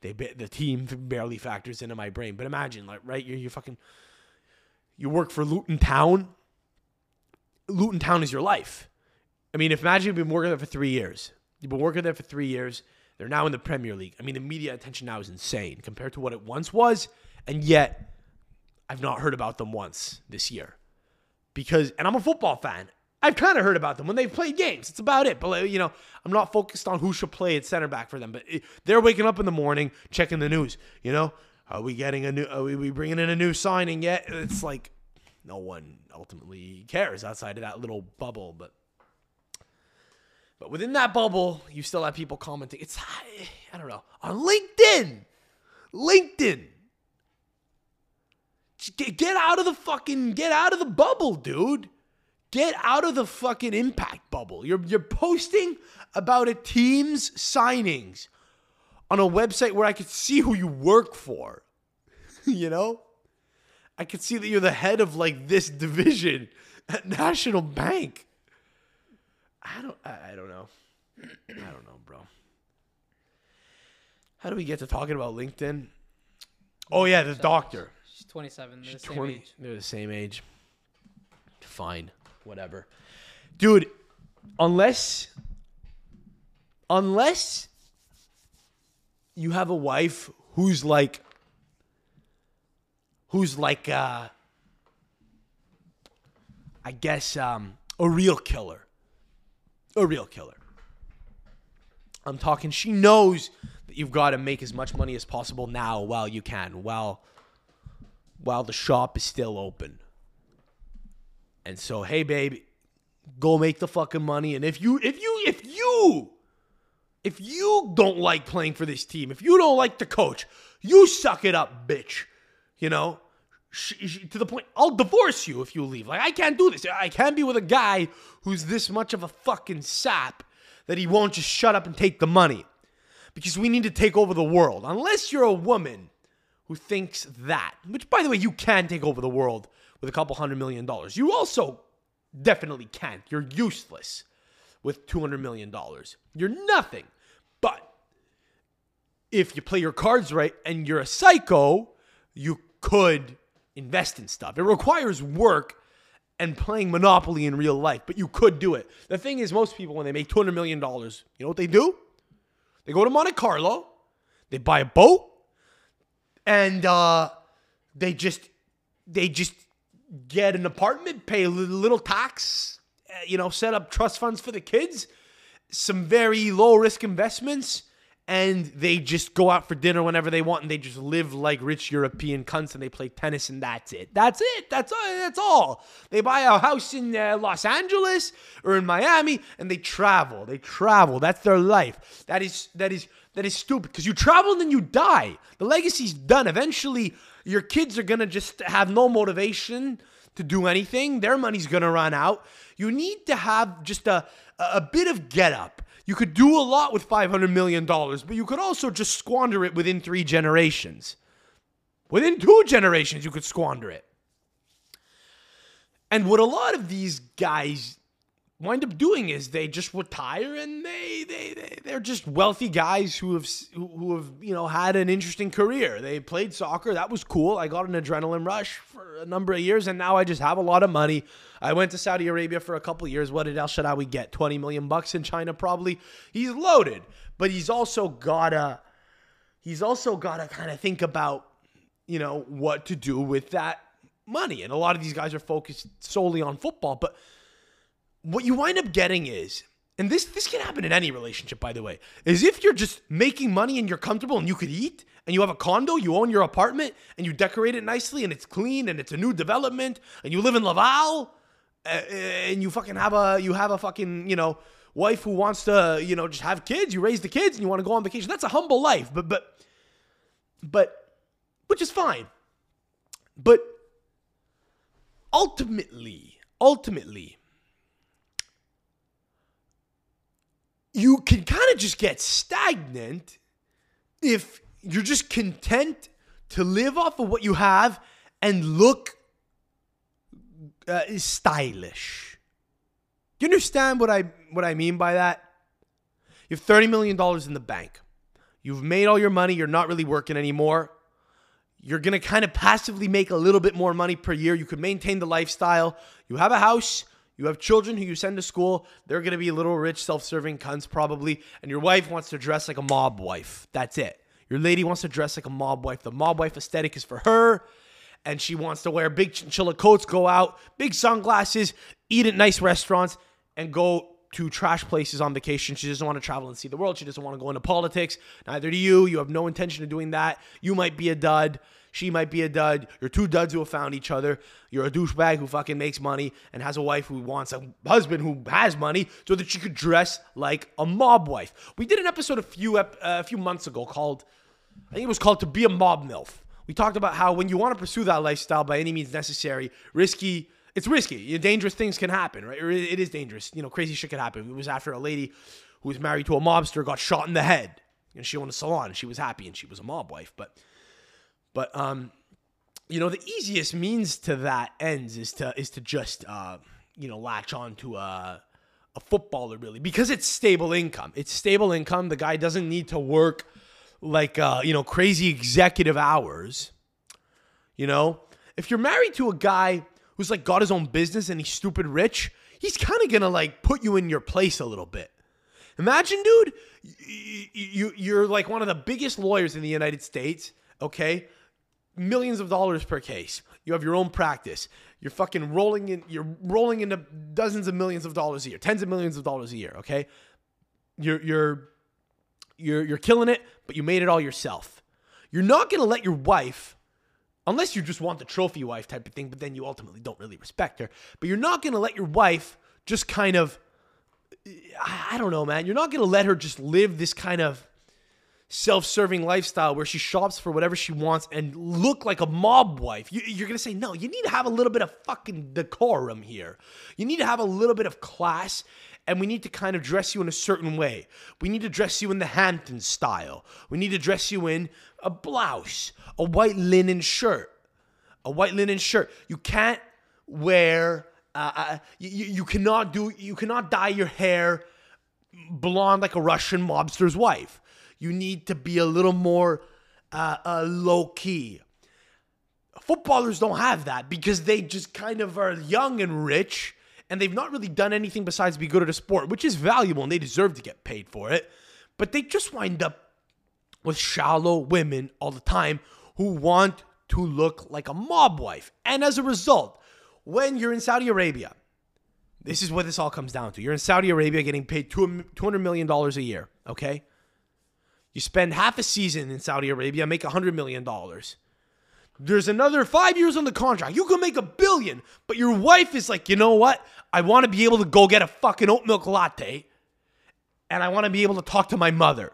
they the team barely factors into my brain. But imagine, like, right, you're you fucking you work for Luton Town. Luton Town is your life. I mean, if imagine you've been working there for three years. You've been working there for three years. They're now in the Premier League. I mean, the media attention now is insane compared to what it once was, and yet I've not heard about them once this year. Because, and I'm a football fan. I've kind of heard about them when they've played games. It's about it. But, you know, I'm not focused on who should play at center back for them. But it, they're waking up in the morning, checking the news. You know, are we getting a new, are we, bringing in a new signing yet? It's like no one ultimately cares outside of that little bubble. But, but within that bubble, you still have people commenting. It's, I don't know, on LinkedIn. LinkedIn. Get, get out of the fucking, get out of the bubble, dude. Get out of the fucking impact bubble. You're you're posting about a team's signings on a website where I could see who you work for. you know? I could see that you're the head of like this division at National Bank. I don't I, don't know. I don't know, bro. How do we get to talking about LinkedIn? Oh yeah, the doctor. She's 27. They're the same 20 age. they're the same age. Fine, whatever. Dude, unless unless you have a wife who's like who's like uh I guess um a real killer. A real killer. I'm talking she knows that you've got to make as much money as possible now while you can, while while the shop is still open. And so, hey babe, go make the fucking money and if you if you if you if you don't like playing for this team, if you don't like the coach, you suck it up, bitch. You know? Sh- sh- to the point, I'll divorce you if you leave. Like, I can't do this. I can't be with a guy who's this much of a fucking sap that he won't just shut up and take the money. Because we need to take over the world. Unless you're a woman who thinks that, which, by the way, you can take over the world with a couple hundred million dollars. You also definitely can't. You're useless with $200 million. You're nothing. If you play your cards right and you're a psycho, you could invest in stuff. It requires work and playing Monopoly in real life, but you could do it. The thing is, most people, when they make $200 million, you know what they do? They go to Monte Carlo, they buy a boat, and uh, they just they just get an apartment, pay a little tax, uh, you know, set up trust funds for the kids, some very low risk investments, and they just go out for dinner whenever they want, and they just live like rich European cunts, and they play tennis, and that's it. That's it. That's all. That's all. They buy a house in uh, Los Angeles or in Miami, and they travel. They travel. That's their life. That is that is that is stupid because you travel and then you die. The legacy's done. Eventually, your kids are gonna just have no motivation to do anything. Their money's gonna run out. You need to have just a a bit of get up. You could do a lot with five hundred million dollars, but you could also just squander it within three generations. Within two generations, you could squander it. And what a lot of these guys wind up doing is they just retire and they they, they they're just wealthy guys who have who have you know had an interesting career. They played soccer, that was cool. I got an adrenaline rush for a number of years, and now I just have a lot of money. I went to Saudi Arabia for a couple years. What did El Shaarawy get? Twenty million bucks in China, probably. He's loaded, but he's also gotta he's also gotta kind of think about you know what to do with that money. And a lot of these guys are focused solely on football, but what you wind up getting is and this this can happen in any relationship by the way is if you're just making money and you're comfortable and you could eat and you have a condo you own your apartment and you decorate it nicely and it's clean and it's a new development and you live in laval uh, and you fucking have a you have a fucking you know wife who wants to you know just have kids you raise the kids and you want to go on vacation that's a humble life but but but which is fine. But ultimately ultimately you can kind of just get stagnant if you're just content to live off of what you have and look uh, stylish. You understand what I what I mean by that? You have thirty million dollars in the bank. You've made all your money. You're not really working anymore. You're gonna kind of passively make a little bit more money per year. You could maintain the lifestyle. You have a house. You have children who you send to school. They're gonna be little rich, self-serving cunts probably. And your wife wants to dress like a mob wife. That's it. Your lady wants to dress like a mob wife. The mob wife aesthetic is for her. And she wants to wear big chinchilla coats, go out, big sunglasses, eat at nice restaurants, and go to trash places on vacation. She doesn't want to travel and see the world. She doesn't want to go into politics. Neither do you. You have no intention of doing that. You might be a dud. She might be a dud. You're two duds who have found each other. You're a douchebag who fucking makes money and has a wife who wants a husband who has money so that she could dress like a mob wife. We did an episode a few ep- uh, a few months ago called I think it was called To Be a Mob MILF. We talked about how when you want to pursue that lifestyle by any means necessary, risky, it's risky. Dangerous things can happen, right? It is dangerous. You know, crazy shit can happen. It was after a lady who was married to a mobster got shot in the head. And she owned a salon and she was happy and she was a mob wife. But, but, um, you know, the easiest means to that ends is to, is to just, uh, you know, latch on to a, a footballer really because it's stable income. It's stable income. The guy doesn't need to work like uh, you know crazy executive hours. You know, if you're married to a guy who's like got his own business and he's stupid rich, he's kind of gonna like put you in your place a little bit. Imagine, dude, you, you you're like one of the biggest lawyers in the United States. Okay, millions of dollars per case. You have your own practice. You're fucking rolling in. You're rolling into dozens of millions of dollars a year, tens of millions of dollars a year. Okay, you're you're You're you're killing it, but you made it all yourself. You're not gonna let your wife, unless you just want the trophy wife type of thing, but then you ultimately don't really respect her. But you're not gonna let your wife just kind of, I don't know, man. You're not gonna let her just live this kind of self-serving lifestyle where she shops for whatever she wants and look like a mob wife. You, you're gonna say no. You need to have a little bit of fucking decorum here. You need to have a little bit of class, and we need to kind of dress you in a certain way. We need to dress you in the Hampton style. We need to dress you in a blouse, a white linen shirt, a white linen shirt. You can't wear. Uh, uh, you you cannot do. You cannot dye your hair blonde like a Russian mobster's wife. You need to be a little more uh, uh, low key. Footballers don't have that because they just kind of are young and rich and they've not really done anything besides be good at a sport, which is valuable and they deserve to get paid for it. But they just wind up with shallow women all the time who want to look like a mob wife. And as a result, when you're in Saudi Arabia, this is what this all comes down to. You're in Saudi Arabia getting paid two- $200 million a year, okay? You spend half a season in Saudi Arabia, make $100 million. There's another five years on the contract. You can make a billion, but your wife is like, you know what? I want to be able to go get a fucking oat milk latte, and I want to be able to talk to my mother.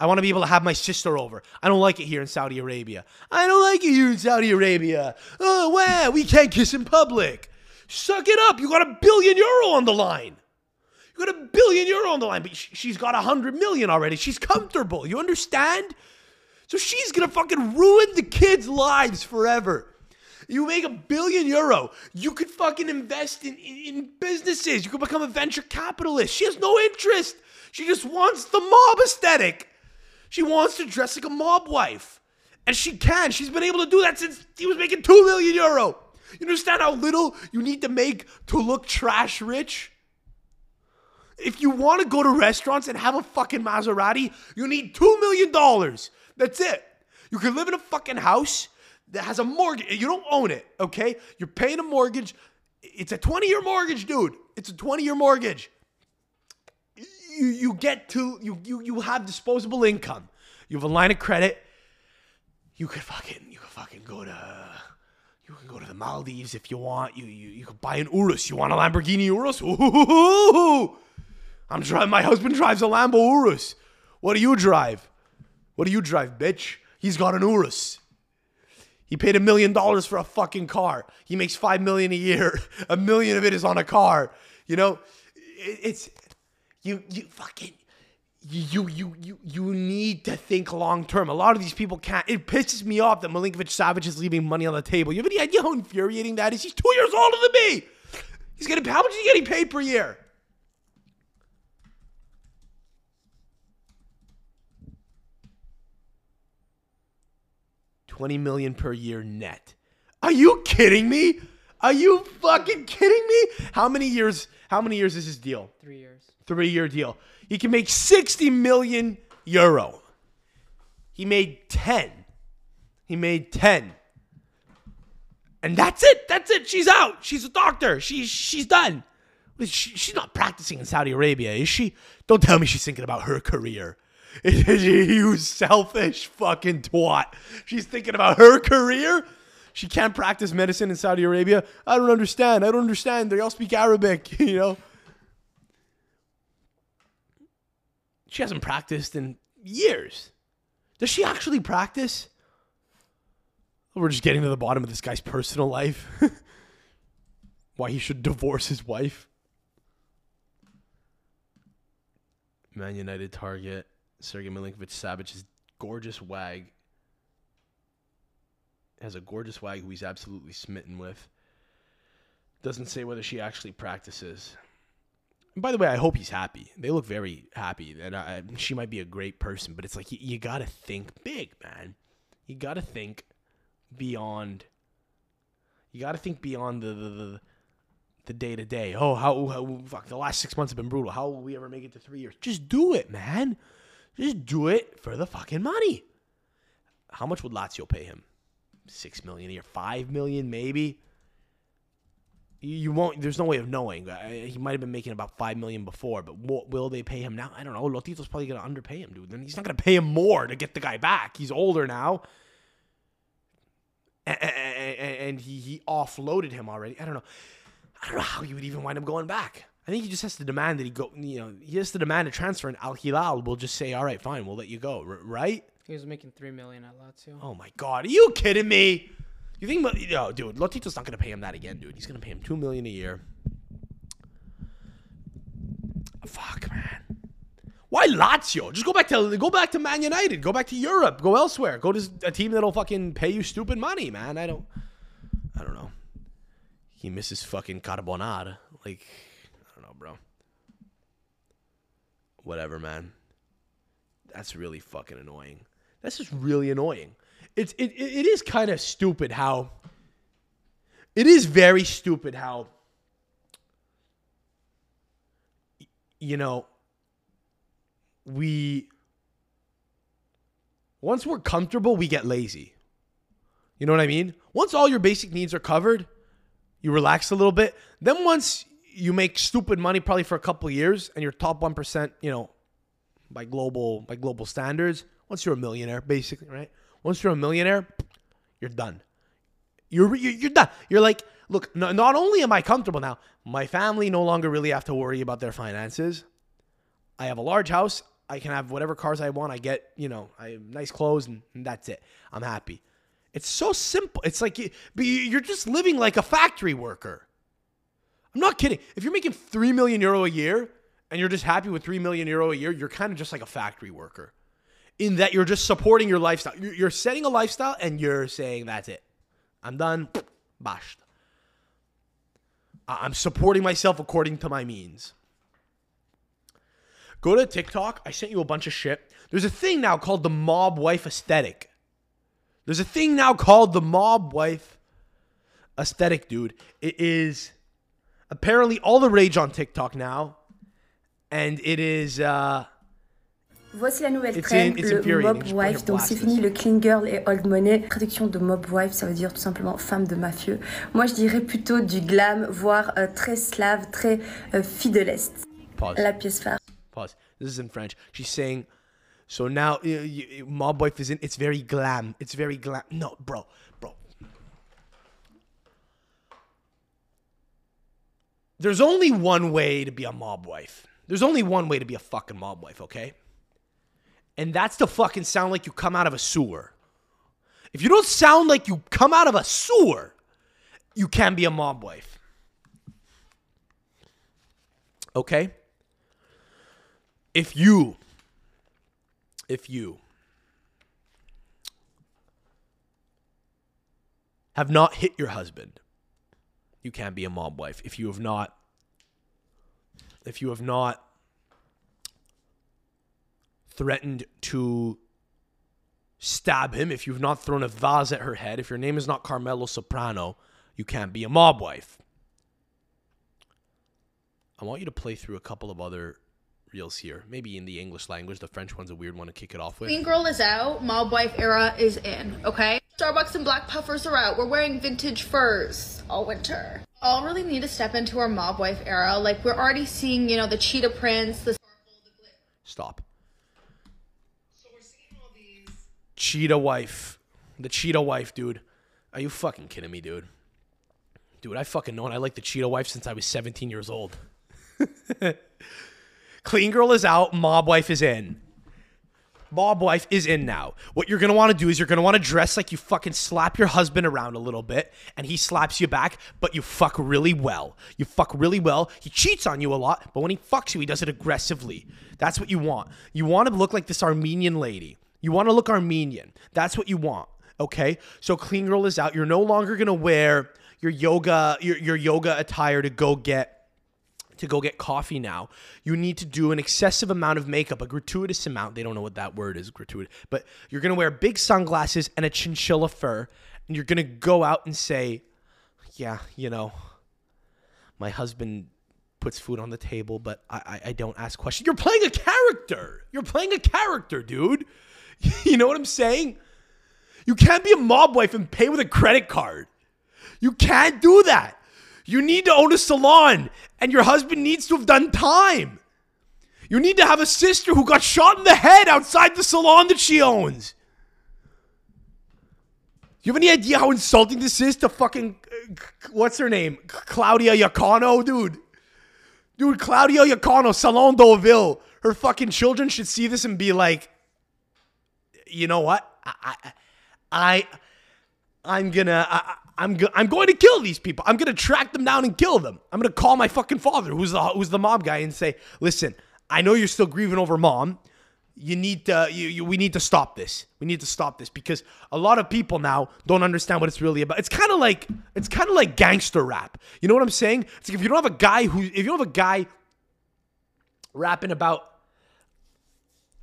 I want to be able to have my sister over. I don't like it here in Saudi Arabia. I don't like it here in Saudi Arabia. Oh, wow, we can't kiss in public. Suck it up. You got a billion euro on the line. You got a billion euro on the line, but she's got a hundred million already. She's comfortable. You understand? So she's gonna fucking ruin the kids' lives forever. You make a billion euro. You could fucking invest in, in, in businesses. You could become a venture capitalist. She has no interest. She just wants the mob aesthetic. She wants to dress like a mob wife. And she can. She's been able to do that since he was making two million euro. You understand how little you need to make to look trash rich? If you want to go to restaurants and have a fucking Maserati, you need $2 million. That's it. You can live in a fucking house that has a mortgage. You don't own it, okay? You're paying a mortgage. It's a 20 year mortgage, dude. It's a 20 year mortgage. You, you get to, you, you, you have disposable income. You have a line of credit. You could fucking, you could fucking go to, you can go to the Maldives if you want. You, you, you could buy an Urus. You want a Lamborghini Urus? Ooh. I'm driving. My husband drives a Lambo Urus. What do you drive? What do you drive, bitch? He's got an Urus. He paid a million dollars for a fucking car. He makes five million a year. A million of it is on a car. You know, it's you. You fucking. You you you you need to think long term. A lot of these people can't. It pisses me off that Milinkovic Savic is leaving money on the table. You have any idea how infuriating that is? He's two years older than me. He's getting how much is he getting paid per year? Twenty million per year net. Are you kidding me? Are you fucking kidding me? How many years? How many years is his deal? Three years. three year deal. He can make 60 million euro. He made 10. He made 10. And that's it. That's it. She's out. She's a doctor. She's she's done. She, she's not practicing in Saudi Arabia, is she? Don't tell me she's thinking about her career. you selfish fucking twat. She's thinking about her career. She can't practice medicine in Saudi Arabia. I don't understand. I don't understand. They all speak Arabic, you know. She hasn't practiced in years. Does she actually practice? Oh, we're just getting to the bottom of this guy's personal life. Why he should divorce his wife. Man United target Sergey Milinkovic Savic's gorgeous wag. Has a gorgeous wag who he's absolutely smitten with. Doesn't say whether she actually practices. And by the way, I hope he's happy. They look very happy, and I, she might be a great person. But it's like you, you got to think big, man. You got to think beyond. You got to think beyond the the the, the day to day. Oh, how, how fuck the last six months have been brutal. How will we ever make it to three years? Just do it, man. Just do it for the fucking money. How much would Lazio pay him? Six million a year, five million maybe. You won't. There's no way of knowing. Uh, He might have been making about five million before, but what, will they pay him now? I don't know. Lotito's probably gonna underpay him, dude. Then he's not gonna pay him more to get the guy back. He's older now, and, and he he offloaded him already. I don't know. I don't know how you would even wind up going back. I think he just has to demand that he go. You know, he has to demand a transfer, and Al Hilal will just say, "All right, fine, we'll let you go." R- right? He was making three million at Lazio. Oh my god, are you kidding me? You think, yo, dude, Lotito's not gonna pay him that again, dude. He's gonna pay him two million a year. Fuck, man. Why Lazio? Just go back to go back to Man United. Go back to Europe. Go elsewhere. Go to a team that'll fucking pay you stupid money, man. I don't. I don't know. He misses fucking carbonara. Like, I don't know, bro. Whatever, man. That's really fucking annoying. That's just really annoying. It's it it, is kind of stupid how. It is very stupid how. You know. We. Once we're comfortable, we get lazy. You know what I mean? Once all your basic needs are covered, you relax a little bit. Then once you make stupid money, probably for a couple years, and you're top one percent, you know, by global by global standards. Once you're a millionaire, basically, right? Once you're a millionaire, you're done. You're you're, you're done. You're like, look, no, not only am I comfortable now, my family no longer really have to worry about their finances. I have a large house. I can have whatever cars I want. I get, you know, I nice clothes, and, and that's it. I'm happy. It's so simple. It's like you- you're just living like a factory worker. I'm not kidding. If you're making three million euro a year and you're just happy with three million euro a year, you're kind of just like a factory worker. In that you're just supporting your lifestyle. You're setting a lifestyle and you're saying that's it. I'm done. Bashed. I'm supporting myself according to my means. Go to TikTok. I sent you a bunch of shit. There's a thing now called the mob wife aesthetic. There's a thing now called the mob wife aesthetic, dude. It is apparently all the rage on TikTok now. And it is uh Voici la nouvelle trend, le mob wife. Donc c'est fini le clean girl et old money. Traduction de mob wife, ça veut dire tout simplement femme de mafieux. Moi je dirais plutôt du glam, voire euh, très slave, très euh, fille de l'Est. pause. La pièce phare. Pause. This is in French. She's saying, so now you, mob wife is in. It's very glam. It's very glam. No, bro, There's only one way to be a mob wife. There's only one way to be a fucking mob wife, okay? And that's to fucking sound like you come out of a sewer. If you don't sound like you come out of a sewer, you can be a mob wife. Okay? if you if you have not hit your husband you can't be a mob wife. If you have not if you have not threatened to stab him if you've not thrown a vase at her head if your name is not Carmela Soprano you can't be a mob wife. I want you to play through a couple of other reels here maybe in the english language the french one's a weird one to kick it off with Clean girl is out, mob wife era is in, okay? Starbucks and black puffers are out. We're wearing vintage furs all winter. All really need to step into our mob wife era. Like we're already seeing, you know, the cheetah prints, the Stop. Cheetah wife. The cheetah wife, dude. Are you fucking kidding me, dude? Dude, I fucking known I like the cheetah wife since I was 17 years old. Clean girl is out, mob wife is in. Mob wife is in now. What you're gonna wanna do is you're gonna wanna dress like you fucking slap your husband around a little bit and he slaps you back, but you fuck really well. You fuck really well. He cheats on you a lot, but when he fucks you, he does it aggressively. That's what you want. You wanna look like this Armenian lady. You wanna look Armenian. That's what you want. Okay? So clean girl is out. You're no longer gonna wear your yoga, your, your yoga attire to go get to go get coffee now, you need to do an excessive amount of makeup, a gratuitous amount. They don't know what that word is, gratuitous. But you're to wear big sunglasses and a chinchilla fur, and you're to go out and say, Yeah, you know, my husband puts food on the table, but I, I, I don't ask questions. You're playing a character. You're playing a character, dude. you know what I'm saying? You can't be a mob wife and pay with a credit card. You can't do that. You need to own a salon, and your husband needs to have done time. You need to have a sister who got shot in the head outside the salon that she owns. You have any idea how insulting this is to fucking uh, what's her name? Claudia Iacono, dude. Dude, Claudia Iacono, Salon Deauville. Her fucking children should see this and be like, you know what? I, I, I I'm gonna, I, I'm, go, I'm going to kill these people. I'm gonna track them down and kill them. I'm gonna call my fucking father, who's the, who's the mob guy, and say, listen, I know you're still grieving over mom. You need to, you, you, we need to stop this. We need to stop this because a lot of people now don't understand what it's really about. It's kind of like, it's kind of like gangster rap. You know what I'm saying? It's like if you don't have a guy who, if you don't have a guy rapping about,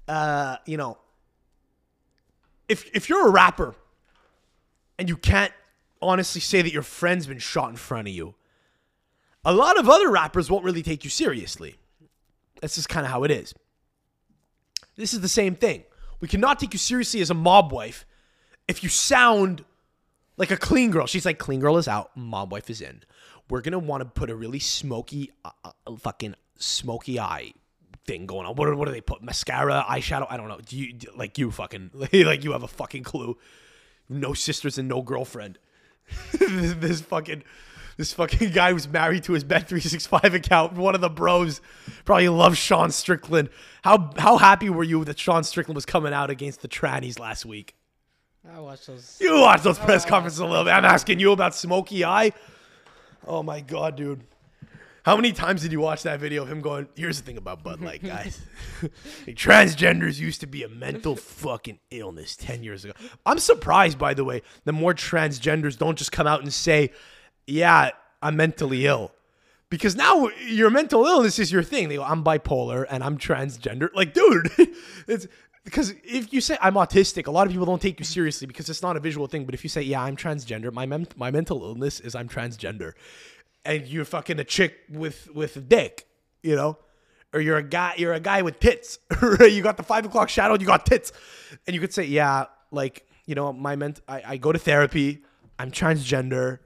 uh, you know, if if you're a rapper and you can't honestly say that your friend's been shot in front of you, a lot of other rappers won't really take you seriously. That's just kind of how it is. This is the same thing. We cannot take you seriously as a mob wife if you sound like a clean girl. She's like, clean girl is out, mob wife is in. We're gonna want to put a really smoky, uh, uh, fucking smoky eye thing going on. What, what do they put? Mascara, eyeshadow? I don't know. Do you like you fucking like you have a fucking clue? No sisters and no girlfriend. this, fucking this fucking guy was married to his Bet three six five account. One of the bros probably loves Sean Strickland. How how happy were you that Sean Strickland was coming out against the trannies last week? I watched those. You watched those press uh, conferences a little bit. I'm asking you about Smokey Eye. Oh my god, dude. How many times did you watch that video of him going, here's the thing about Bud Light, guys. Transgenders used to be a mental fucking illness 10 years ago. I'm surprised, by the way, that more transgenders don't just come out and say, yeah, I'm mentally ill. Because now your mental illness is your thing. They go, I'm bipolar and I'm transgender. Like, dude, it's because if you say I'm autistic, a lot of people don't take you seriously because it's not a visual thing. But if you say, yeah, I'm transgender, my mem- my mental illness is I'm transgender, and you're fucking a chick with with a dick, you know, or you're a guy you're a guy with tits, you got the five o'clock shadow, you got tits, and you could say, yeah, like you know, my ment I, I go to therapy, I'm transgender,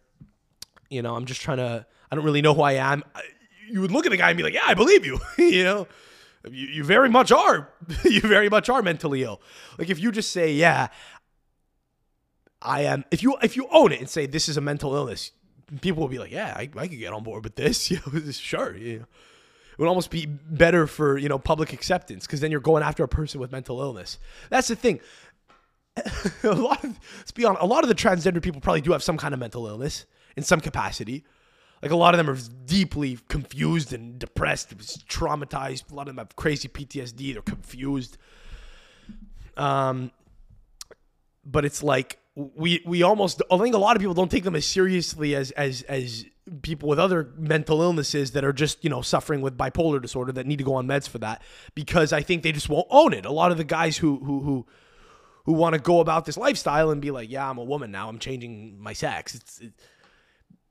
you know, I'm just trying to, I don't really know who I am. I- You would look at the guy and be like, yeah, I believe you, you know. You, you very much are. you very much are mentally ill. Like if you just say, yeah, I am. If you if you own it and say this is a mental illness, people will be like, yeah, I, I could get on board with this. Sure. You know. It would almost be better for you know public acceptance because then you're going after a person with mental illness. That's the thing. a lot of let's be honest, a lot of the transgender people probably do have some kind of mental illness in some capacity. Like a lot of them are deeply confused and depressed, traumatized. A lot of them have crazy PTSD. They're confused. Um, but it's like we we almost I think a lot of people don't take them as seriously as as as people with other mental illnesses that are just you know suffering with bipolar disorder that need to go on meds for that because I think they just won't own it. A lot of the guys who who who who want to go about this lifestyle and be like, yeah, I'm a woman now. I'm changing my sex. It's it,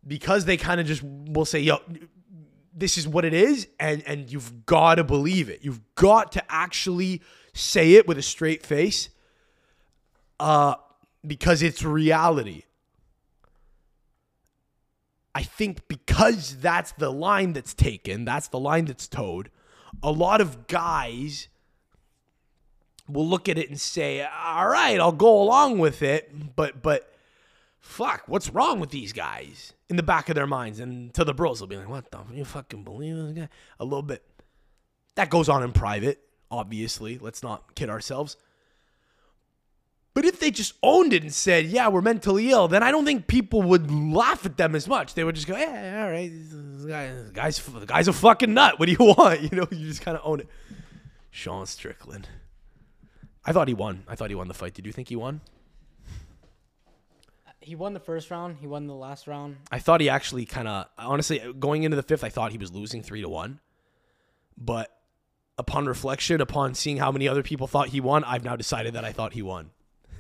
because they kind of just will say, yo, this is what it is, and and you've got to believe it. You've got to actually say it with a straight face, uh, because it's reality. I think because that's the line that's taken, that's the line that's towed. A lot of guys will look at it and say, "All right, I'll go along with it," but but fuck, what's wrong with these guys? In the back of their minds, and to the bros, they'll be like, "What the? fuck? You fucking believe this guy?" A little bit. That goes on in private, obviously. Let's not kid ourselves. But if they just owned it and said, "Yeah, we're mentally ill," then I don't think people would laugh at them as much. They would just go, "Yeah, all right, this guy, this guy's the guy's a fucking nut. What do you want?" You know, you just kind of own it. Sean Strickland. I thought he won. I thought he won the fight. Did you think he won? He won the first round. He won the last round. I thought he actually kind of honestly going into the fifth. I thought he was losing three to one, but upon reflection, upon seeing how many other people thought he won, I've now decided that I thought he won.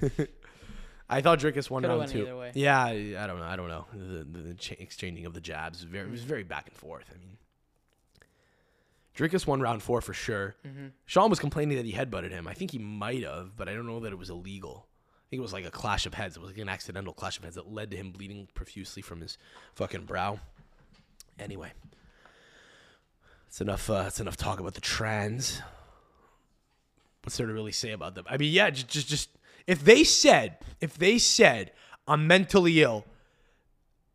I thought Dricus won round two. Yeah, I I don't know. I don't know. The, the, the cha- exchanging of the jabs was very, it was very back and forth. I mean, Dricus won round four for sure. Mm-hmm. Sean was complaining that he headbutted him. I think he might have, but I don't know that it was illegal. I think it was like a clash of heads. It was like an accidental clash of heads that led to him bleeding profusely from his fucking brow. Anyway, it's enough. Uh, it's enough talk about the trans. What's there to really say about them? I mean, yeah, just, just, just if they said, if they said, I'm mentally ill.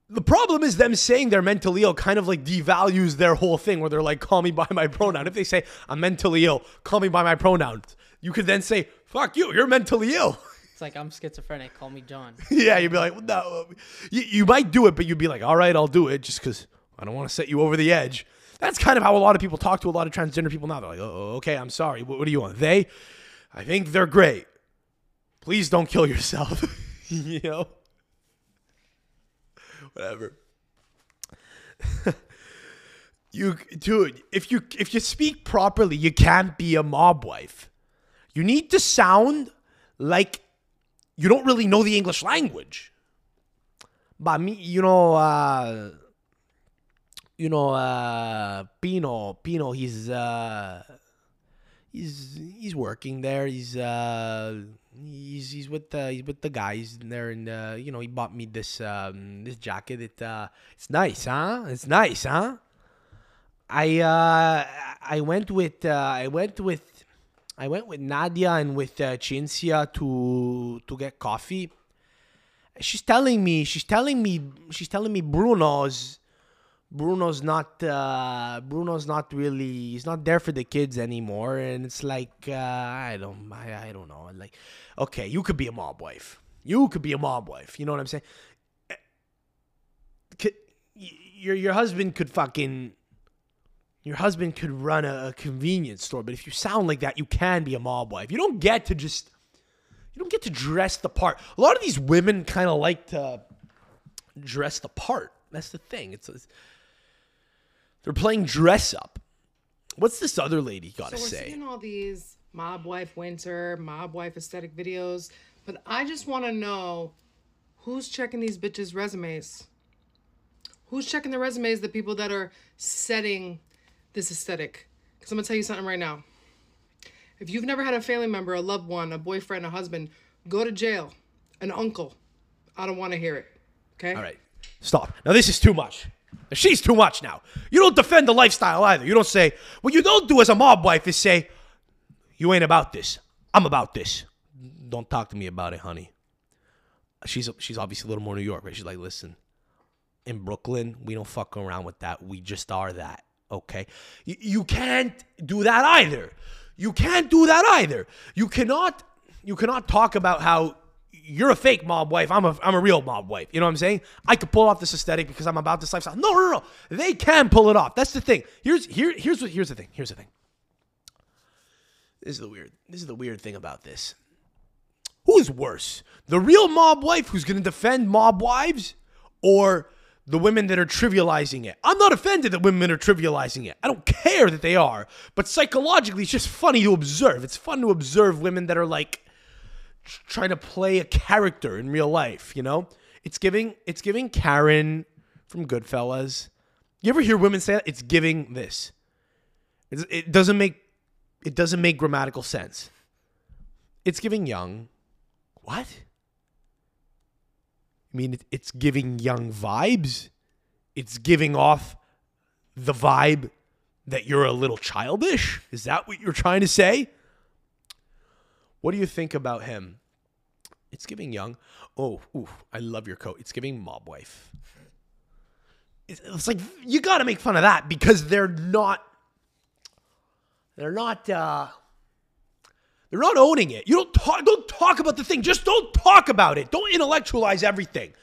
The problem is them saying they're mentally ill kind of like devalues their whole thing where they're like, call me by my pronoun. If they say, I'm mentally ill, call me by my pronouns, you could then say, fuck you, you're mentally ill. It's like I'm schizophrenic. Call me John. yeah, you'd be like, well, no. You, you might do it, but you'd be like, all right, I'll do it just because I don't want to set you over the edge. That's kind of how a lot of people talk to a lot of transgender people now. They're like, oh, okay, I'm sorry. What, what do you want? They, I think they're great. Please don't kill yourself. you know? Whatever. you dude, if you if you speak properly, you can't be a mob wife. You need to sound like you don't really know the English language. But me, you know, uh, you know, uh, Pino, Pino, he's uh, he's he's working there. He's uh, he's he's with the he's with the guys there, and uh, you know, he bought me this um this jacket. It uh, it's nice, huh? It's nice, huh? I uh, I went with uh, I went with I went with Nadia and with uh, Cinzia to to get coffee. She's telling me she's telling me she's telling me Bruno's Bruno's not uh, Bruno's not really he's not there for the kids anymore, and it's like uh, I don't I, I don't know like okay you could be a mob wife you could be a mob wife you know what I'm saying Could- your your husband could fucking your husband could run a, a convenience store, but if you sound like that, you can be a mob wife. You don't get to just you don't get to dress the part. A lot of these women kind of like to dress the part. That's the thing. It's, it's they're playing dress up. What's this other lady got to So say? seeing all these mob wife winter, mob wife aesthetic videos, but I just want to know who's checking these bitches' resumes. Who's checking the resumes? The people that are setting this aesthetic. Because I'm gonna tell you something right now. If you've never had a family member, a loved one, a boyfriend, a husband, go to jail. An uncle. I don't want to hear it. Okay. All right, stop. Now this is too much. She's too much now. You don't defend the lifestyle either. You don't say what you don't do as a mob wife is say, "You ain't about this. I'm about this." Don't talk to me about it, honey. She's she's obviously a little more New York, right? She's like, listen, in Brooklyn, we don't fuck around with that. We just are that. Okay, you, you can't do that either. You can't do that either. You cannot you cannot talk about how you're a fake mob wife. I'm a I'm a real mob wife. You know what I'm saying? I could pull off this aesthetic because I'm about this lifestyle. No, no, no. They can pull it off. That's the thing. Here's here here's what here's the thing. Here's the thing. This is the weird. This is the weird thing about this. Who's worse? The real mob wife who's going to defend mob wives or the women that are trivializing it? I'm not offended that women are trivializing it. I don't care that they are. But psychologically, it's just funny to observe. It's fun to observe women that are like trying to play a character in real life, you know? It's giving it's giving Karen from Goodfellas. You ever hear women say that? It's giving this. It's, it doesn't make it doesn't make grammatical sense. It's giving young. What? I mean, it- it's giving young vibes. It's giving off the vibe that you're a little childish. Is that what you're trying to say? What do you think about him? It's giving young. Oh, ooh, I love your coat. It's giving mob wife. It's, it's like you got to make fun of that because they're not. They're not. uh They're not owning it. You don't talk. Don't talk about the thing. Just don't talk about it. Don't intellectualize everything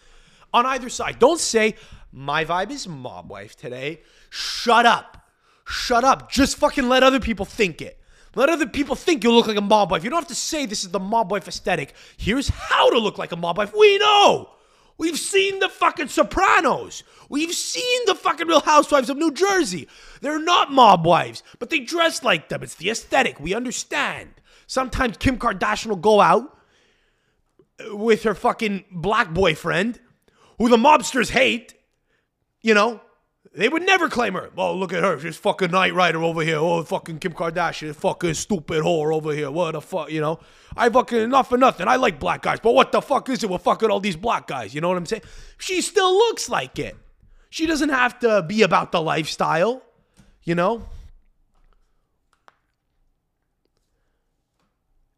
on either side. Don't say my vibe is mob wife today. Shut up. Shut up. Just fucking let other people think it. Let other people think you look like a mob wife. You don't have to say this is the mob wife aesthetic. Here's how to look like a mob wife. We know. We've seen the fucking Sopranos. We've seen the fucking Real Housewives of New Jersey. They're not mob wives, but they dress like them. It's the aesthetic. We understand. Sometimes Kim Kardashian will go out with her fucking black boyfriend, who the mobsters hate. You know, they would never claim her. Oh, look at her. She's fucking Night Rider over here. Oh, fucking Kim Kardashian. Fucking stupid whore over here. What the fuck, you know? I fucking, enough for nothing. I like black guys, but what the fuck is it with fucking all these black guys? You know what I'm saying? She still looks like it. She doesn't have to be about the lifestyle, you know?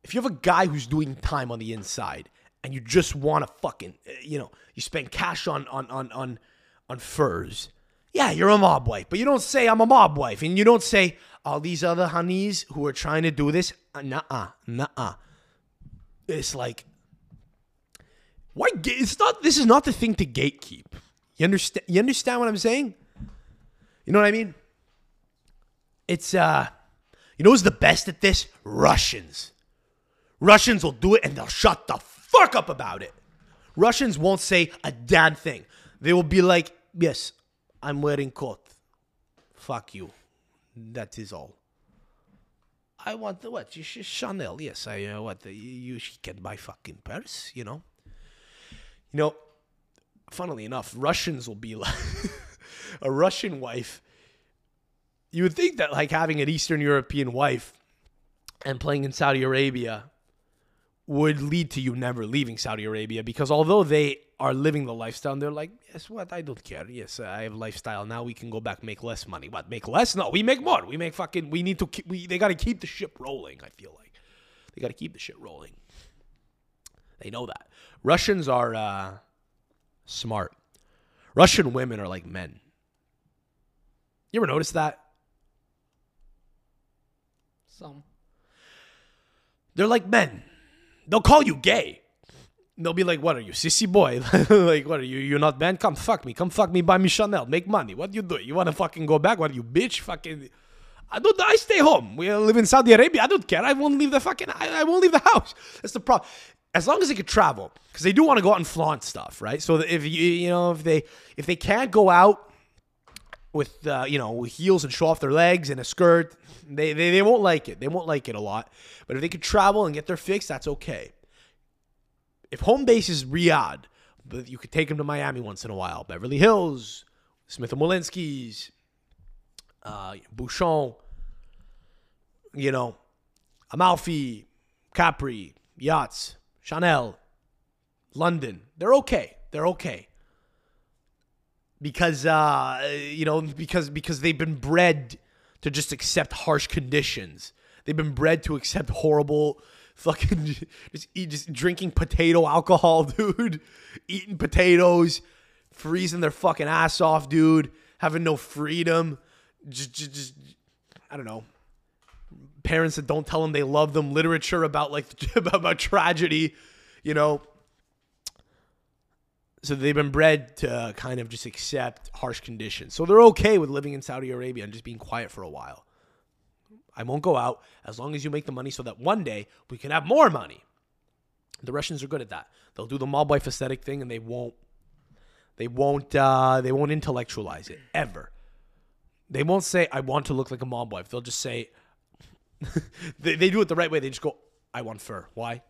If you have a guy who's doing time on the inside and you just want to fucking, uh, you know, you spend cash on on on on on furs. Yeah, you're a mob wife, but you don't say I'm a mob wife, and you don't say all these other honeys who are trying to do this. Uh, Nuh-uh, nuh-uh. It's like, why? It's not. This is not the thing to gatekeep. You understand? You understand what I'm saying? You know what I mean? It's uh, you know who's the best at this? Russians. Russians will do it and they'll shut the fuck up about it. Russians won't say a damn thing. They will be like, "Yes, I'm wearing coat. Fuck you. That is all." I want the what? Chanel. Yes, I uh, what? You, you can buy fucking purse. You know. You know. Funnily enough, Russians will be like a Russian wife. You would think that like having an Eastern European wife and playing in Saudi Arabia would lead to you never leaving Saudi Arabia because although they are living the lifestyle, they're like, yes, what? I don't care. Yes, I have lifestyle. Now we can go back, make less money. What? Make less? No, we make more. We make fucking. We need to. Keep, we they got to keep the ship rolling. I feel like they got to keep the shit rolling. They know that Russians are uh, smart. Russian women are like men. You ever notice that? Some. They're like men. They'll call you gay. They'll be like, "What are you, sissy boy? like, what are you? You're not man? Come fuck me. Come fuck me. Buy me Chanel. Make money. What you do? You want to fucking go back? What you, bitch? Fucking." I don't. I stay home. We live in Saudi Arabia. I don't care. I won't leave the fucking. I, I won't leave the house. That's the problem. As long as they could travel, because they do want to go out and flaunt stuff, right? So if you you know if they if they can't go out with uh, you know heels and show off their legs and a skirt, they, they they won't like it. They won't like it a lot. But if they could travel and get their fix, that's okay. If home base is Riyadh, but you could take them to Miami once in a while, Beverly Hills, Smith and Wollensky's, uh, Bouchon, you know, Amalfi, Capri, Yachts, Chanel, London. They're okay. They're okay because uh, you know because because they've been bred to just accept harsh conditions. They've been bred to accept horrible fucking just eat just drinking potato alcohol, dude. Eating potatoes, freezing their fucking ass off, dude. Having no freedom. Just, just, just I don't know. Parents that don't tell them they love them. Literature about like about, about tragedy, you know so they've been bred to kind of just accept harsh conditions. So they're okay with living in Saudi Arabia and just being quiet for a while. I won't go out as long as you make the money so that one day we can have more money. The Russians are good at that. They'll do the mob wife aesthetic thing and they won't they won't uh, they won't intellectualize it ever. They won't say I want to look like a mob wife. They'll just say they, they do it the right way. They just go, I want fur. Why?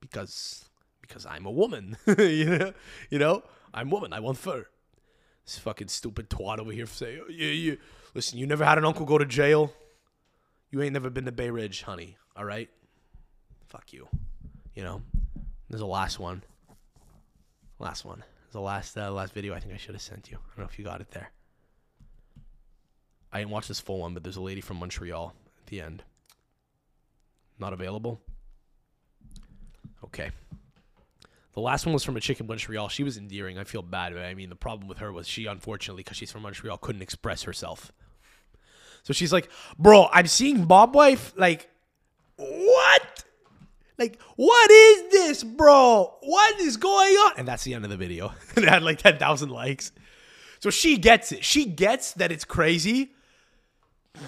Because because I'm a woman. you know, you know, I'm woman. I want fur. This fucking stupid twat over here say, oh, yeah, you listen. You never had an uncle go to jail. You ain't never been to Bay Ridge, honey. All right. Fuck you. You know. There's a last one. Last one. There's the last uh, last video. I think I should have sent you. I don't know if you got it there. I didn't watch this full one, but there's a lady from Montreal at the end. Not available. Okay. The last one was from a chick in Montreal. She was endearing. I feel bad. But I mean, the problem with her was she, unfortunately, because she's from Montreal, couldn't express herself. So she's like, "Bro, I'm seeing Bob wife. Like, what? Like, what is this, bro? What is going on?" And that's the end of the video. it had like ten thousand likes. So she gets it. She gets that it's crazy,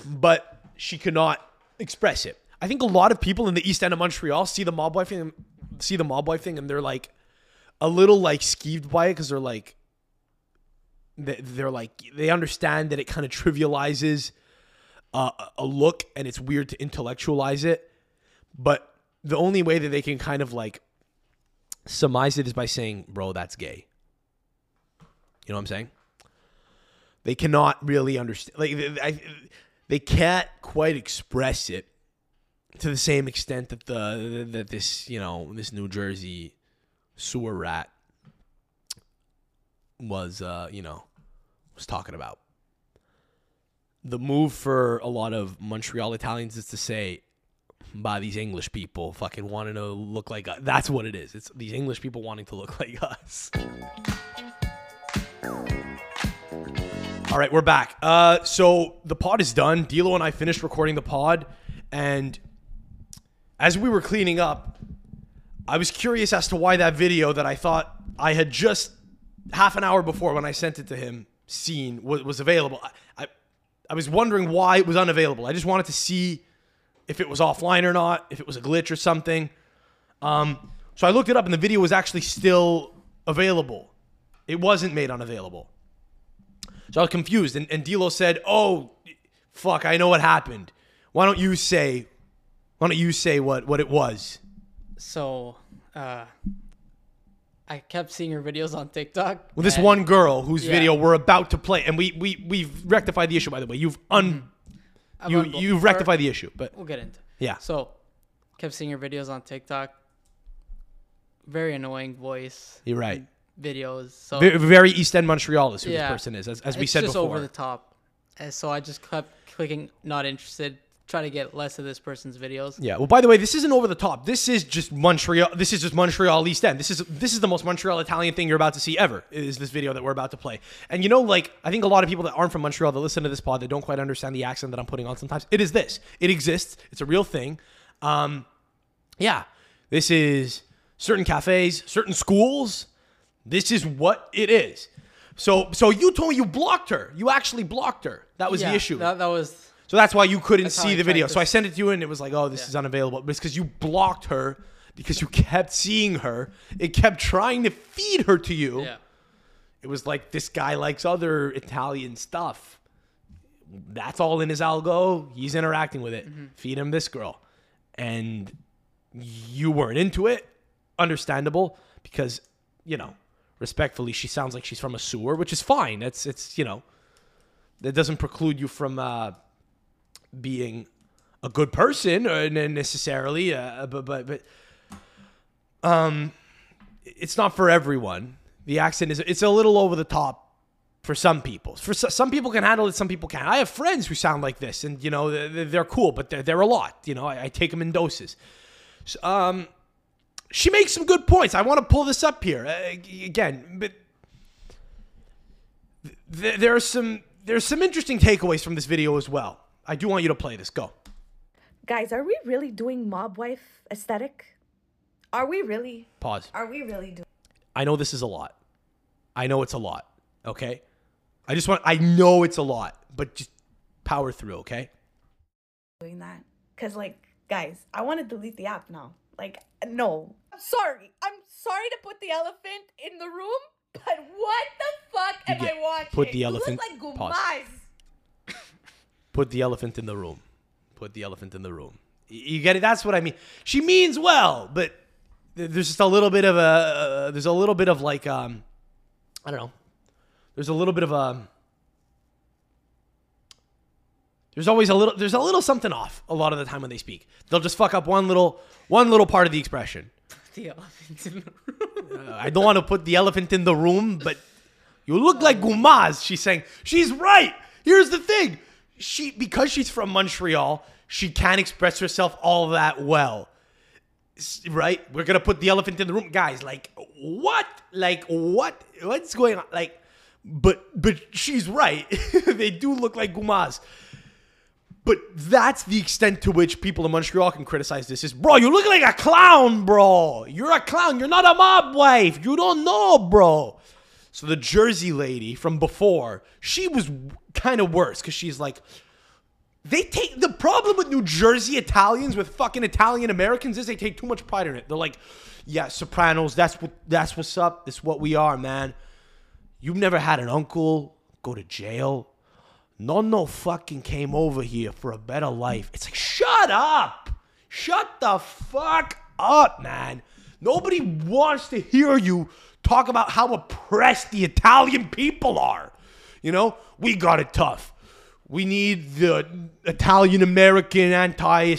but she cannot express it. I think a lot of people in the East End of Montreal see the mob wife thing, see the mob wife thing, and they're like a little like skeeved by it because they're like they- they're like they understand that it kind of trivializes uh, a look and it's weird to intellectualize it. But the only way that they can kind of like surmise it is by saying bro that's gay. You know what i'm saying? They cannot really understand like they can't quite express it to the same extent that the that this you know this new jersey sewer rat was uh you know was talking about. The move for a lot of Montreal Italians is to say, by these English people fucking wanting to look like us. That's what it is. It's these English people wanting to look like us. All right, we're back. Uh, so the pod is done. D'Lo and I finished recording the pod, and as we were cleaning up, I was curious as to why that video that I thought I had just half an hour before when I sent it to him seen was, was available. I, I I was wondering why it was unavailable. I just wanted to see if it was offline or not, if it was a glitch or something. Um, so I looked it up, and the video was actually still available. It wasn't made unavailable. So I was confused, and, and D'Lo said, "Oh, fuck, I know what happened. Why don't you say? Why don't you say what what it was?" So, uh, I kept seeing your videos on TikTok. Well, this and- one girl whose Yeah. video we're about to play, and we we we've rectified the issue. By the way, you've un I'm you you've rectified the issue, but We'll get into. it. yeah, So, kept seeing your videos on TikTok. Very annoying voice you're right. videos. So Very, very East End Montreal is who Yeah. this person is, as, as we it's said just before. over the top. And so I just kept clicking not interested, try to get less of this person's videos. Yeah. Well, by the way, this isn't over the top. This is just Montreal. This is just Montreal East End. This is this is the most Montreal Italian thing you're about to see ever. Is this video that we're about to play? And you know, like I think a lot of people that aren't from Montreal that listen to this pod that don't quite understand the accent that I'm putting on sometimes. It is this. It exists. It's a real thing. Um, yeah. This is certain cafes, certain schools. This is what it is. So so you told me you blocked her. You actually blocked her. That was Yeah, the issue. That, that was So that's why you couldn't That's see the video. So I sent it to you and it was like, oh, this is unavailable. But it's because you blocked her because you kept seeing her. It kept trying to feed her to you. yeah. It was like this guy likes other Italian stuff. That's all in his algo. He's interacting with it. Mm-hmm. Feed him this girl. And you weren't into it. Understandable because, you know, respectfully, she sounds like she's from a sewer, which is fine. It's it's, you know, that doesn't preclude you from uh being a good person or necessarily uh, but but but um it's not for everyone. The accent is it's a little over the top for some people. For so, some people can handle it some people can't. I have friends who sound like this and you know they're, they're cool but they're, they're a lot you know I, I take them in doses. So, um she makes some good points. I want to pull this up here uh, again but th- there are some there's some interesting takeaways from this video as well i do want you to play this go Guys, are we really doing mob wife aesthetic? Are we really? pause Are we really doing? I know this is a lot. I know it's a lot. Okay. I just want. I know it's a lot, but just power through. Okay. doing that because like guys i want to delete the app now like no i'm sorry i'm sorry to put the elephant in the room but what the fuck am get- i watching put the You elephant- look like pause. Put the elephant in the room. Put the elephant in the room. You get it? That's what I mean. She means well, but there's just a little bit of a. Uh, there's a little bit of like um, I don't know. There's a little bit of a. There's always a little. There's a little something off a lot of the time when they speak. They'll just fuck up one little one little part of the expression. The elephant in the room. I don't want to put the elephant in the room, but you look like Gumaz. She's saying she's right. Here's the thing: she because she's from Montreal, she can't express herself all that well. Right? We're gonna put the elephant in the room, guys. Like what? Like what? What's going on? Like, but but she's right. they do look like Gumaz. But that's the extent to which people in Montreal can criticize this. Is bro, you look like a clown, bro. You're a clown. You're not a mob wife. You don't know, bro. So the Jersey lady from before, she was kind of worse because she's like, they take the problem with New Jersey Italians with fucking Italian Americans is they take too much pride in it. They're like, yeah, Sopranos. That's what that's what's up. That's what we are, man. You've never had an uncle go to jail. Nonno fucking came over here for a better life. It's like, shut up. Shut the fuck up, man. Nobody wants to hear you talk about how oppressed the Italian people are. You know, we got it tough. We need the Italian American Anti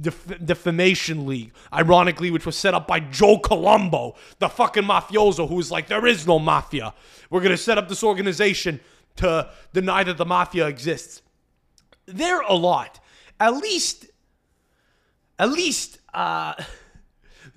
Def- Defamation League, ironically, which was set up by Joe Colombo, the fucking mafioso who's like, there is no mafia. We're going to set up this organization to deny that the mafia exists. They're a lot. At least, at least, uh,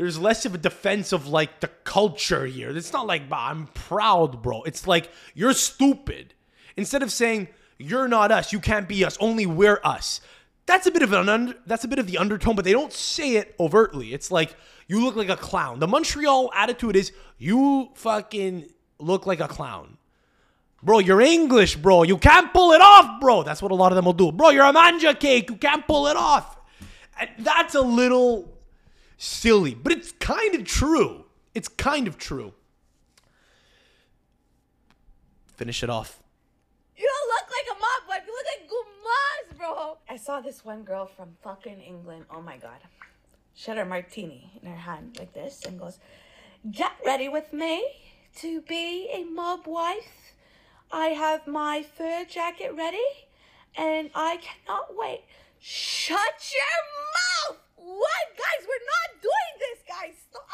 there's less of a defense of like the culture here. It's not like "Bah, I'm proud, bro. It's like you're stupid. Instead of saying you're not us, you can't be us, only we're us. That's a bit of an under, that's a bit of the undertone, but they don't say it overtly. It's like you look like a clown. The Montreal attitude is you fucking look like a clown. Bro, you're English, bro. You can't pull it off, bro. That's what a lot of them will do. Bro, you're a mangiacake. You can't pull it off. And that's a little silly, but it's kind of true. It's kind of true. Finish it off. You don't look like a mob wife. You look like Gumas, bro. I saw this one girl from fucking England. Oh my god. She had her martini in her hand like this and goes, Get ready with me to be a mob wife. I have my fur jacket ready and I cannot wait. Shut your mouth! What? Guys, we're not doing this, guys. Stop.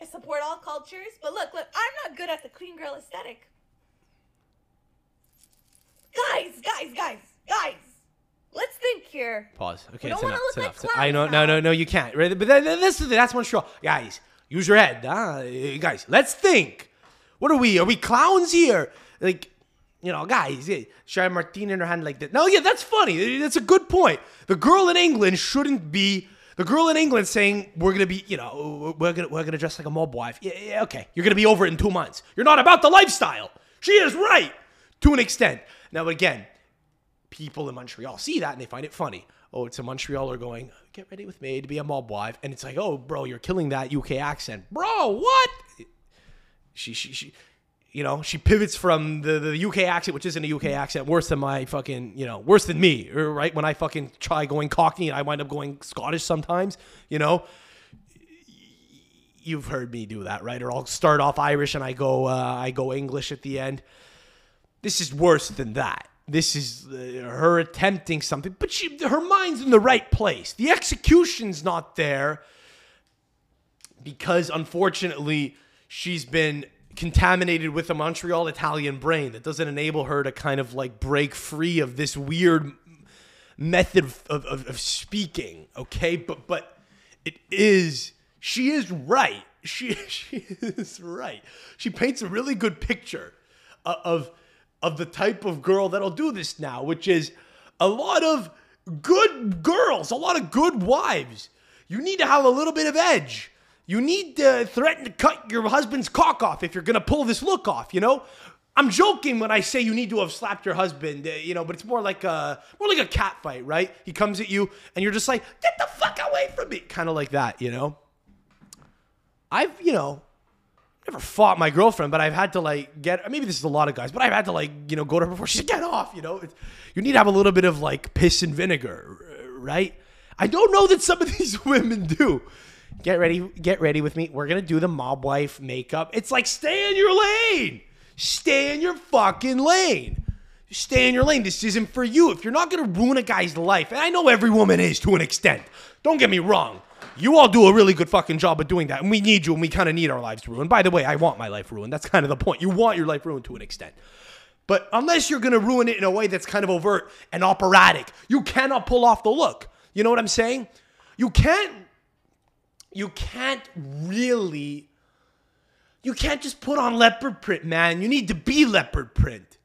I support all cultures, but look, look, I'm not good at the clean girl aesthetic. Guys, guys, guys, guys. Let's think here. Pause. Okay, don't it's enough. look like enough. I know. No, now. no, no. You can't. Right? But that, that- that's the thing. That's Montreal. Guys, use your head. Huh? Eh, guys, let's think. What are we? Are we clowns here? Like, you know, guys, yeah, she had Martine in her hand like that. No, yeah, that's funny. That's a good point. The girl in England shouldn't be. The girl in England saying we're gonna be, you know, we're gonna we're gonna dress like a mob wife. Yeah, yeah, okay. You're gonna be over it in two months. You're not about the lifestyle. She is right to an extent. Now again, people in Montreal see that and they find it funny. Oh, it's a Montrealer going, get ready with me to be a mob wife. And it's like, oh, bro, you're killing that UK accent. Bro, what? She, she, she, you know, she pivots from the, the UK accent, which isn't a UK accent, worse than my fucking, you know, worse than me, right? When I fucking try going Cockney and I wind up going Scottish sometimes, you know? You've heard me do that, right? Or I'll start off Irish and I go, uh, I go English at the end this is worse than that. This is uh, her attempting something, but she, her mind's in the right place. The execution's not there because, unfortunately, she's been contaminated with a Montreal Italian brain that doesn't enable her to kind of like break free of this weird method of, of, of speaking. Okay, but but it is she is right. She she is right. She paints a really good picture uh, of of the type of girl that'll do this now, which is a lot of good girls, a lot of good wives. You need to have a little bit of edge. You need to threaten to cut your husband's cock off if you're gonna pull this look off. You know, I'm joking when I say you need to have slapped your husband. uh, you know, but it's more like a more like a cat fight, right? He comes at you and you're just like, get the fuck away from me, kind of like that. You know. I've you know never fought my girlfriend, but I've had to like get. Maybe this is a lot of guys, but I've had to like you know go to her before she said get off. You know, It's- you need to have a little bit of like piss and vinegar, right? I don't know that some of these women do. Get ready, get ready with me. We're gonna do the mob wife makeup. It's like stay in your lane. Stay in your fucking lane. Stay in your lane. This isn't for you. If you're not gonna ruin a guy's life, and I know every woman is to an extent. Don't get me wrong. You all do a really good fucking job of doing that, and we need you, and we kind of need our lives ruined. By the way, I want my life ruined. That's kind of the point. You want your life ruined to an extent. But unless you're gonna ruin it in a way that's kind of overt and operatic, you cannot pull off the look. You know what I'm saying? You can't. You can't really. You can't just put on leopard print, man. You need to be leopard print.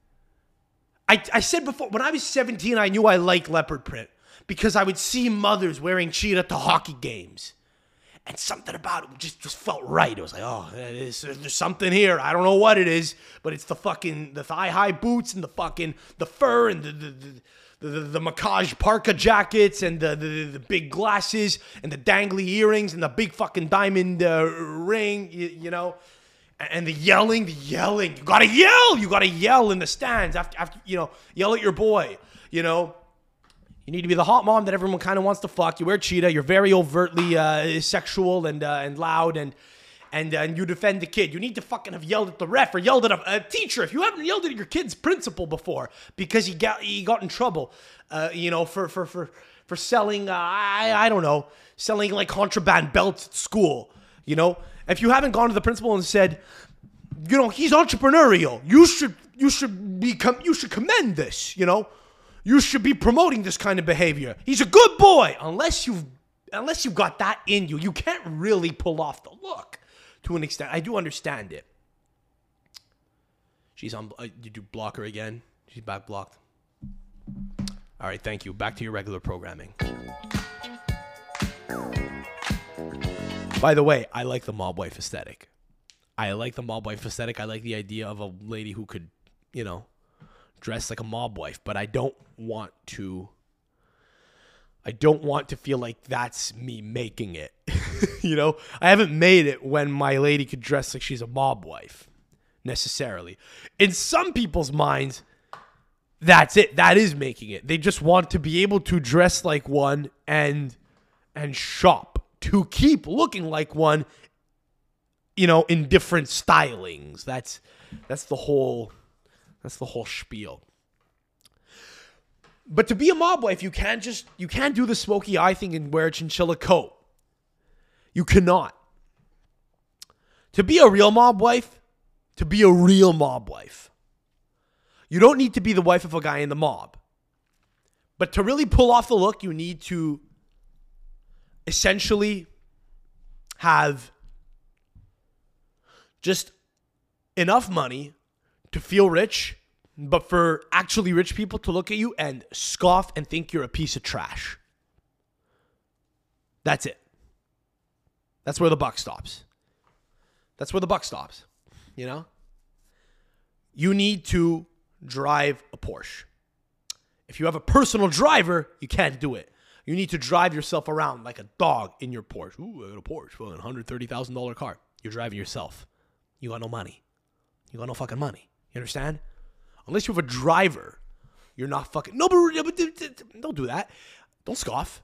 I, I said before, when I was 17, I knew I liked leopard print because I would see mothers wearing cheetah to hockey games. And something about it just, just felt right. It was like, oh, there's, there's something here. I don't know what it is, but it's the fucking the thigh high boots and the fucking the fur and the the the, the, the, the parka jackets and the, the the big glasses and the dangly earrings and the big fucking diamond uh, ring. You, you know, and the yelling, the yelling. You gotta yell. You gotta yell in the stands after, after you know, yell at your boy. You know, you need to be the hot mom that everyone kind of wants to fuck. You wear cheetah. You're very overtly uh, sexual and uh, and loud and. And, and you defend the kid. You need to fucking have yelled at the ref or yelled at a, a teacher. If you haven't yelled at your kid's principal before because he got he got in trouble, uh, you know, for for for for selling, uh, I I don't know, selling like contraband belts at school. You know, if you haven't gone to the principal and said, you know, he's entrepreneurial. You should you should be you should commend this, you know. You should be promoting this kind of behavior. He's a good boy unless you've unless you've got that in you. You can't really pull off the look to an extent. I do understand it. She's on uh, did you block her again? She's back blocked. All right, thank you. Back to your regular programming. By the way, I like the mob wife aesthetic. I like the mob wife aesthetic. I like the idea of a lady who could, you know, dress like a mob wife, but I don't want to I don't want to feel like that's me making it. you know, I haven't made it when my lady could dress like she's a mob wife necessarily. In some people's minds, that's it. That is making it. They just want to be able to dress like one and and shop to keep looking like one you know in different stylings. That's that's the whole that's the whole spiel. But to be a mob wife, you can't just you can't do the smoky eye thing and wear a chinchilla coat. You cannot. To be a real mob wife, to be a real mob wife, you don't need to be the wife of a guy in the mob. But to really pull off the look, you need to essentially have just enough money to feel rich, but for actually rich people to look at you and scoff and think you're a piece of trash. That's it. That's where the buck stops. That's where the buck stops. You know? You need to drive a Porsche. If you have a personal driver, you can't do it. You need to drive yourself around like a dog in your Porsche. Ooh, I got a Porsche, thousand dollar car. You're driving yourself. You got no money. You got no fucking money. You understand? Unless you have a driver, you're not fucking. No, but don't do that. Don't scoff.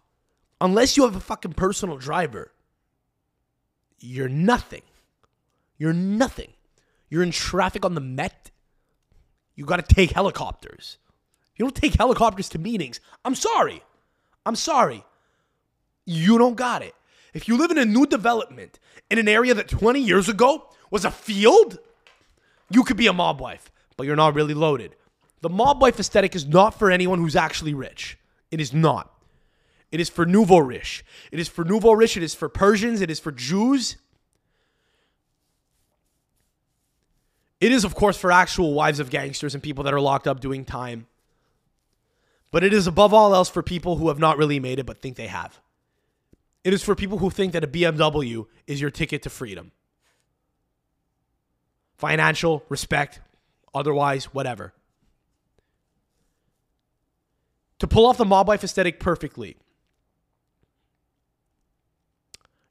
Unless you have a fucking personal driver, you're nothing. You're nothing. You're in traffic on the Met. You got to take helicopters. You don't take helicopters to meetings. I'm sorry. I'm sorry. You don't got it. If you live in a new development in an area that 20 years ago was a field, you could be a mob wife, but you're not really loaded. The mob wife aesthetic is not for anyone who's actually rich. It is not. It is for nouveau riche. It is for nouveau riche. It is for Persians. It is for Jews. It is, of course, for actual wives of gangsters and people that are locked up doing time. But it is above all else for people who have not really made it but think they have. It is for people who think that a BMW is your ticket to freedom. Financial, respect, otherwise, whatever. To pull off the mob wife aesthetic perfectly,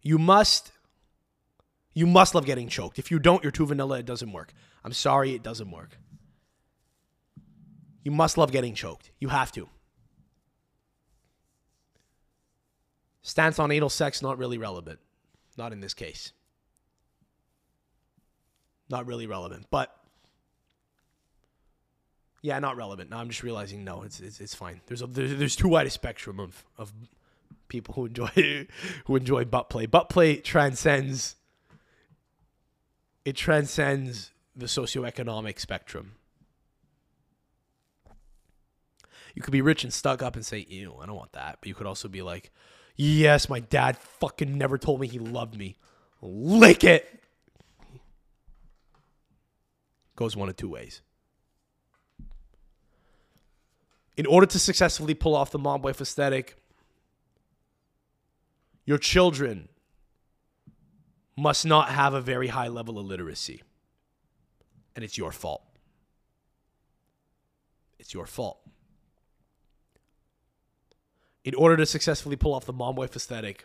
you must you must love getting choked. If you don't, you're too vanilla, it doesn't work. I'm sorry, it doesn't work. You must love getting choked. You have to. Stance on anal sex, not really relevant. Not in this case. Not really relevant. But yeah, not relevant. Now I'm just realizing no, it's it's, it's fine. There's a there's, there's too wide a spectrum of of people who enjoy who enjoy butt play. Butt play transcends it transcends the socioeconomic spectrum. You could be rich and stuck up and say, ew, I don't want that. But you could also be like, yes, my dad fucking never told me he loved me. Lick it. Goes one of two ways. In order to successfully pull off the mob wife aesthetic, your children must not have a very high level of literacy. And it's your fault. It's your fault. In order to successfully pull off the mom wife aesthetic,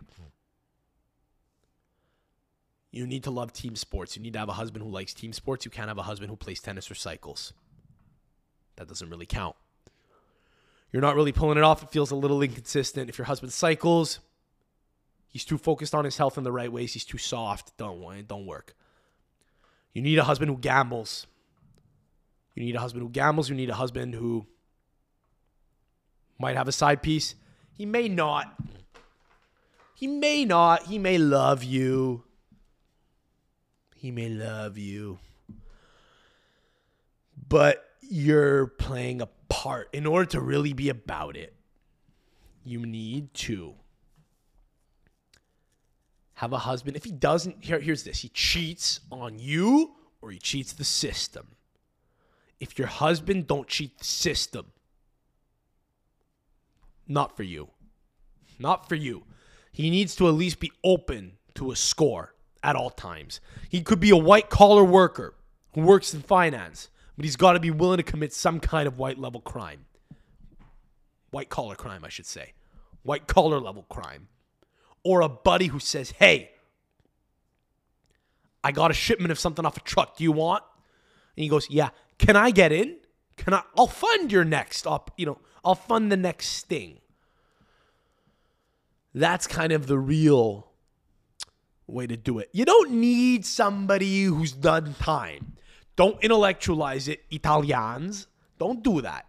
you need to love team sports. You need to have a husband who likes team sports. You can't have a husband who plays tennis or cycles. That doesn't really count. You're not really pulling it off. It feels a little inconsistent. If your husband cycles, He's too focused on his health in the right ways. He's too soft. Don't want don't work. You need a husband who gambles. You need a husband who gambles. You need a husband who might have a side piece. He may not. He may not. He may love you. He may love you. but you're playing a part. In order to really be about it, you need to have a husband. If he doesn't, here, here's this he cheats on you or he cheats the system. If your husband don't cheat the system, not for you. Not for you. He needs to at least be open to a score at all times. He could be a white collar worker who works in finance, but he's got to be willing to commit some kind of white level crime. White collar crime, I should say. White collar level crime. Or a buddy who says, hey, I got a shipment of something off a truck. Do you want? And he goes, yeah. Can I get in? Can I? I'll fund your next up. You know, I'll fund the next sting. That's kind of the real way to do it. You don't need somebody who's done time. Don't intellectualize it, Italians. Don't do that.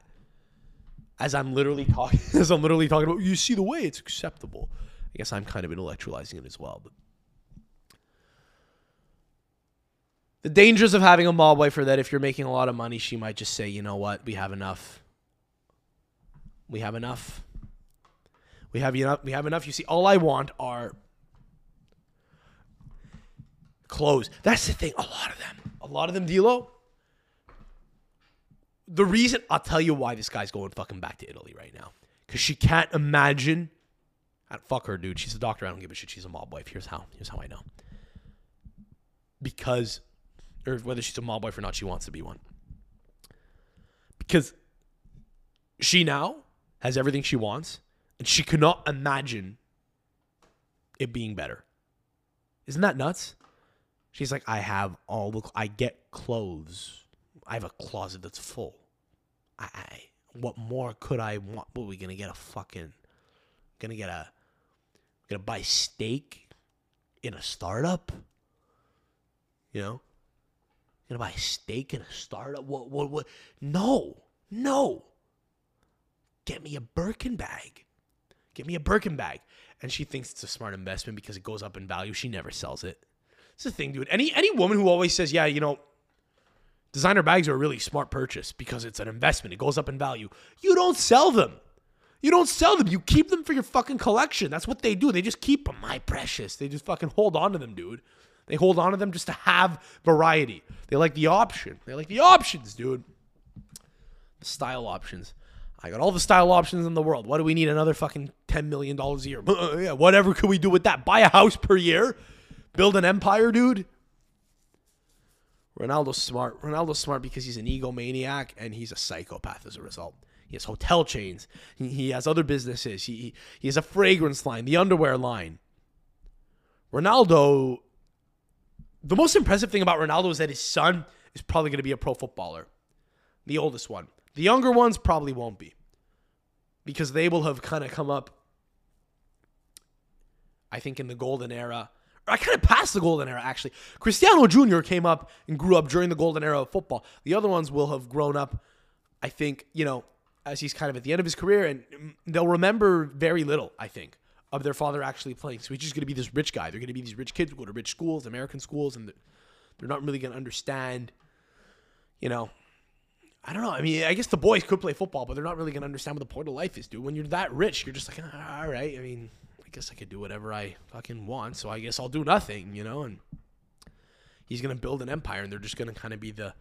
As I'm literally talking, as I'm literally talking about, you see the way it's acceptable. I guess I'm kind of intellectualizing it as well. But the dangers of having a mob wife are that if you're making a lot of money, she might just say, you know what, we have enough. We have enough. We have enough. We have enough. You see, all I want are clothes. That's the thing. A lot of them. A lot of them, Dilo. The reason I'll tell you why this guy's going fucking back to Italy right now. Cause she can't imagine. Fuck her, dude. She's a doctor. I don't give a shit. She's a mob wife. Here's how. Here's how I know. Because, or whether she's a mob wife or not, she wants to be one. Because she now has everything she wants, and she cannot imagine it being better. Isn't that nuts? She's like, I have all the, I get clothes. I have a closet that's full. I, I what more could I want? What are we gonna get a fucking, gonna get a, gonna buy stake in a startup? You know, gonna buy stake in a startup? What? What? What? No, no. Get me a Birkin bag. Get me a Birkin bag. And she thinks it's a smart investment because it goes up in value. She never sells it. It's the thing, dude. Any any woman who always says, "Yeah, you know, designer bags are a really smart purchase because it's an investment. It goes up in value." You don't sell them. You don't sell them. You keep them for your fucking collection. That's what they do. They just keep them. My precious. They just fucking hold on to them, dude. They hold on to them just to have variety. They like the option. They like the options, dude. The style options. I got all the style options in the world. What do we need? Another fucking $10 million a year. yeah, whatever could we do with that? Buy a house per year? Build an empire, dude? Ronaldo's smart. Ronaldo's smart because he's an egomaniac and he's a psychopath as a result. He has hotel chains. He, he has other businesses. He, he, he has a fragrance line, the underwear line. Ronaldo, the most impressive thing about Ronaldo is that his son is probably going to be a pro footballer, the oldest one. The younger ones probably won't be because they will have kind of come up, I think, in the golden era. I kind of passed the golden era, actually. Cristiano Jr. came up and grew up during the golden era of football. The other ones will have grown up, I think, you know, as he's kind of at the end of his career, and they'll remember very little, I think, of their father actually playing. So he's just going to be this rich guy. They're going to be these rich kids who go to rich schools, American schools, and they're not really going to understand, you know, I don't know. I mean, I guess the boys could play football, but they're not really going to understand what the point of life is, dude. When you're that rich, you're just like, "Ah, all right. I mean, I guess I could do whatever I fucking want, so I guess I'll do nothing, you know? And he's going to build an empire, and they're just going to kind of be the.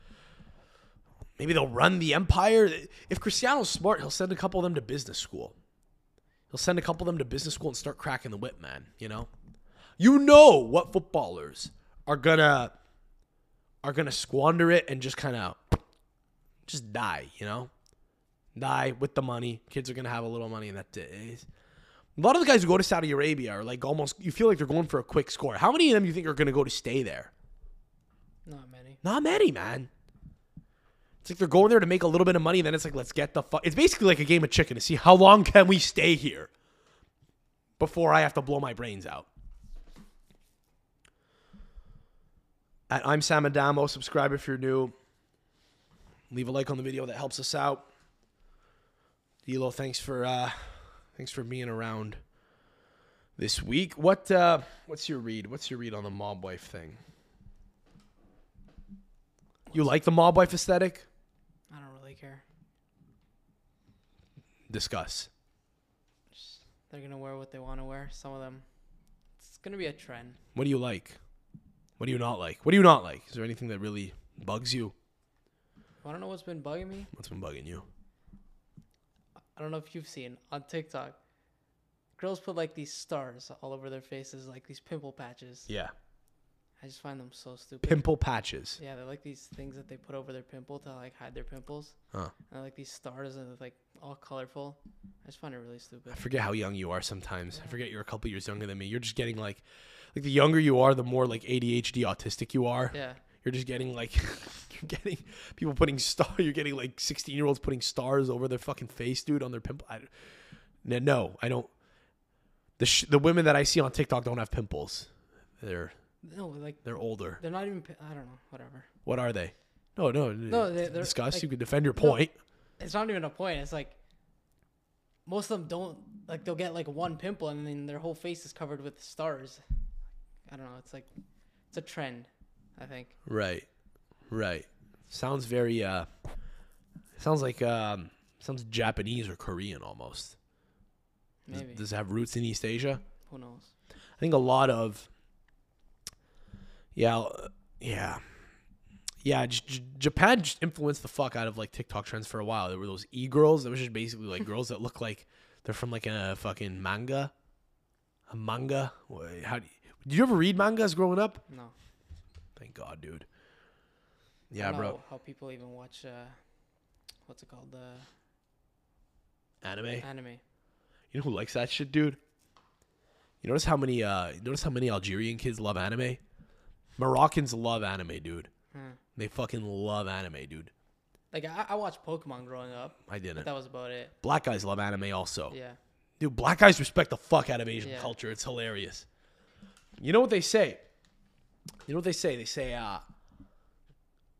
Maybe they'll run the empire. If Cristiano's smart, he'll send a couple of them to business school. He'll send a couple of them to business school and start cracking the whip, man, you know? You know what footballers are going to are going to squander it and just kind of just die, you know? Die with the money. Kids are gonna have a little money, and that's it. A lot of the guys who go to Saudi Arabia are like almost. You feel like they're going for a quick score. How many of them do you think are gonna go to stay there? Not many. Not many, man. It's like they're going there to make a little bit of money, and then it's like, let's get the fuck. It's basically like a game of chicken to see how long can we stay here before I have to blow my brains out. At I'm Sam Adamo. Subscribe if you're new. Leave a like on the video. That helps us out. Dilo, thanks for uh, Thanks for being around this week. What uh, what's your read? What's your read on the mob wife thing? You like the mob wife aesthetic? I don't really care. Discuss. Just, they're gonna wear what they want to wear. Some of them. It's gonna be a trend. What do you like? What do you not like? What do you not like? Is there anything that really bugs you? I don't know what's been bugging me. What's been bugging you? I don't know if you've seen on TikTok. Girls put like these stars all over their faces, like these pimple patches. Yeah. I just find them so stupid. Pimple patches. Yeah, they're like these things that they put over their pimple to like hide their pimples. Huh. And like these stars and like all colorful. I just find it really stupid. I forget how young you are sometimes. I forget you're a couple years younger than me. You're just getting like like the younger you are, the more like ADHD autistic you are. Yeah. You're just getting like you're getting people putting star you're getting like 16 year olds putting stars over their fucking face, dude, on their pimple. I, no, no, I don't the sh- the women that I see on TikTok don't have pimples. They're No, like they're older. they're not even. I don't know. Whatever. What are they? No, no. No, they- they're, discuss. like- you can defend your no, point. It's not even a point. It's like most of them don't like they'll get like one pimple and then their whole face is covered with stars. I don't know. It's like it's a trend. I think. Right. Right. Sounds very uh sounds like um sounds Japanese or Korean almost. Does- Maybe. Does it have roots in East Asia? Who knows? I think a lot of yeah, uh, yeah. Yeah, J- J- Japan just influenced the fuck out of like TikTok trends for a while. There were those e girls that was just basically like girls that look like they're from like a fucking manga, a manga. How do you, did you ever read mangas growing up? No. Thank God, dude. Yeah, bro. How people even watch uh, what's it called? The Anime. anime. You know who likes that shit, dude? You notice how many uh you notice how many Algerian kids love anime? Moroccans love anime, dude. Hmm. They fucking love anime, dude. Like I, I watched Pokemon growing up. I didn't. That was about it. Black guys love anime also. Yeah. Dude, black guys respect the fuck out of Asian Yeah. culture. It's hilarious. You know what they say? You know what they say? They say uh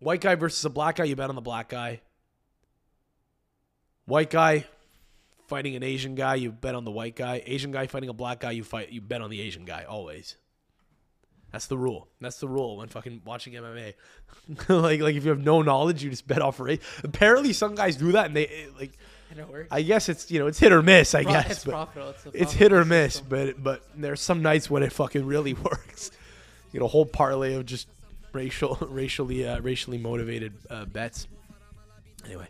white guy versus a black guy, you bet on the black guy. White guy fighting an Asian guy, you bet on the white guy. Asian guy fighting a black guy, you fight you bet on the Asian guy always. That's the rule. That's the rule when fucking watching MMA. like like if you have no knowledge, you just bet off race. Apparently some guys do that and they it, like And it works. I guess it's you know it's hit or miss. I Pro- guess it's but profitable. It's it's hit or miss. system. But but there's some nights when it fucking really works. You know, whole parlay of just racial, racially, uh, racially motivated uh, bets. Anyway,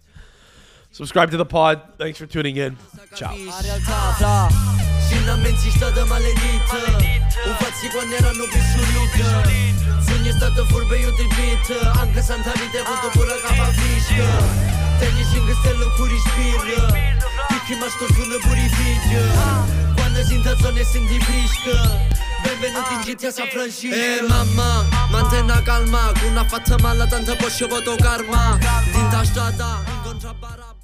subscribe to the pod. Thanks for tuning in. Ciao. vissuti Sogni è ببینید اینجی تسافرانشی ای ماما من تینا قلما گونا فتمالا تن تباشی و تو گرما دین داشت دادا این گنجا برا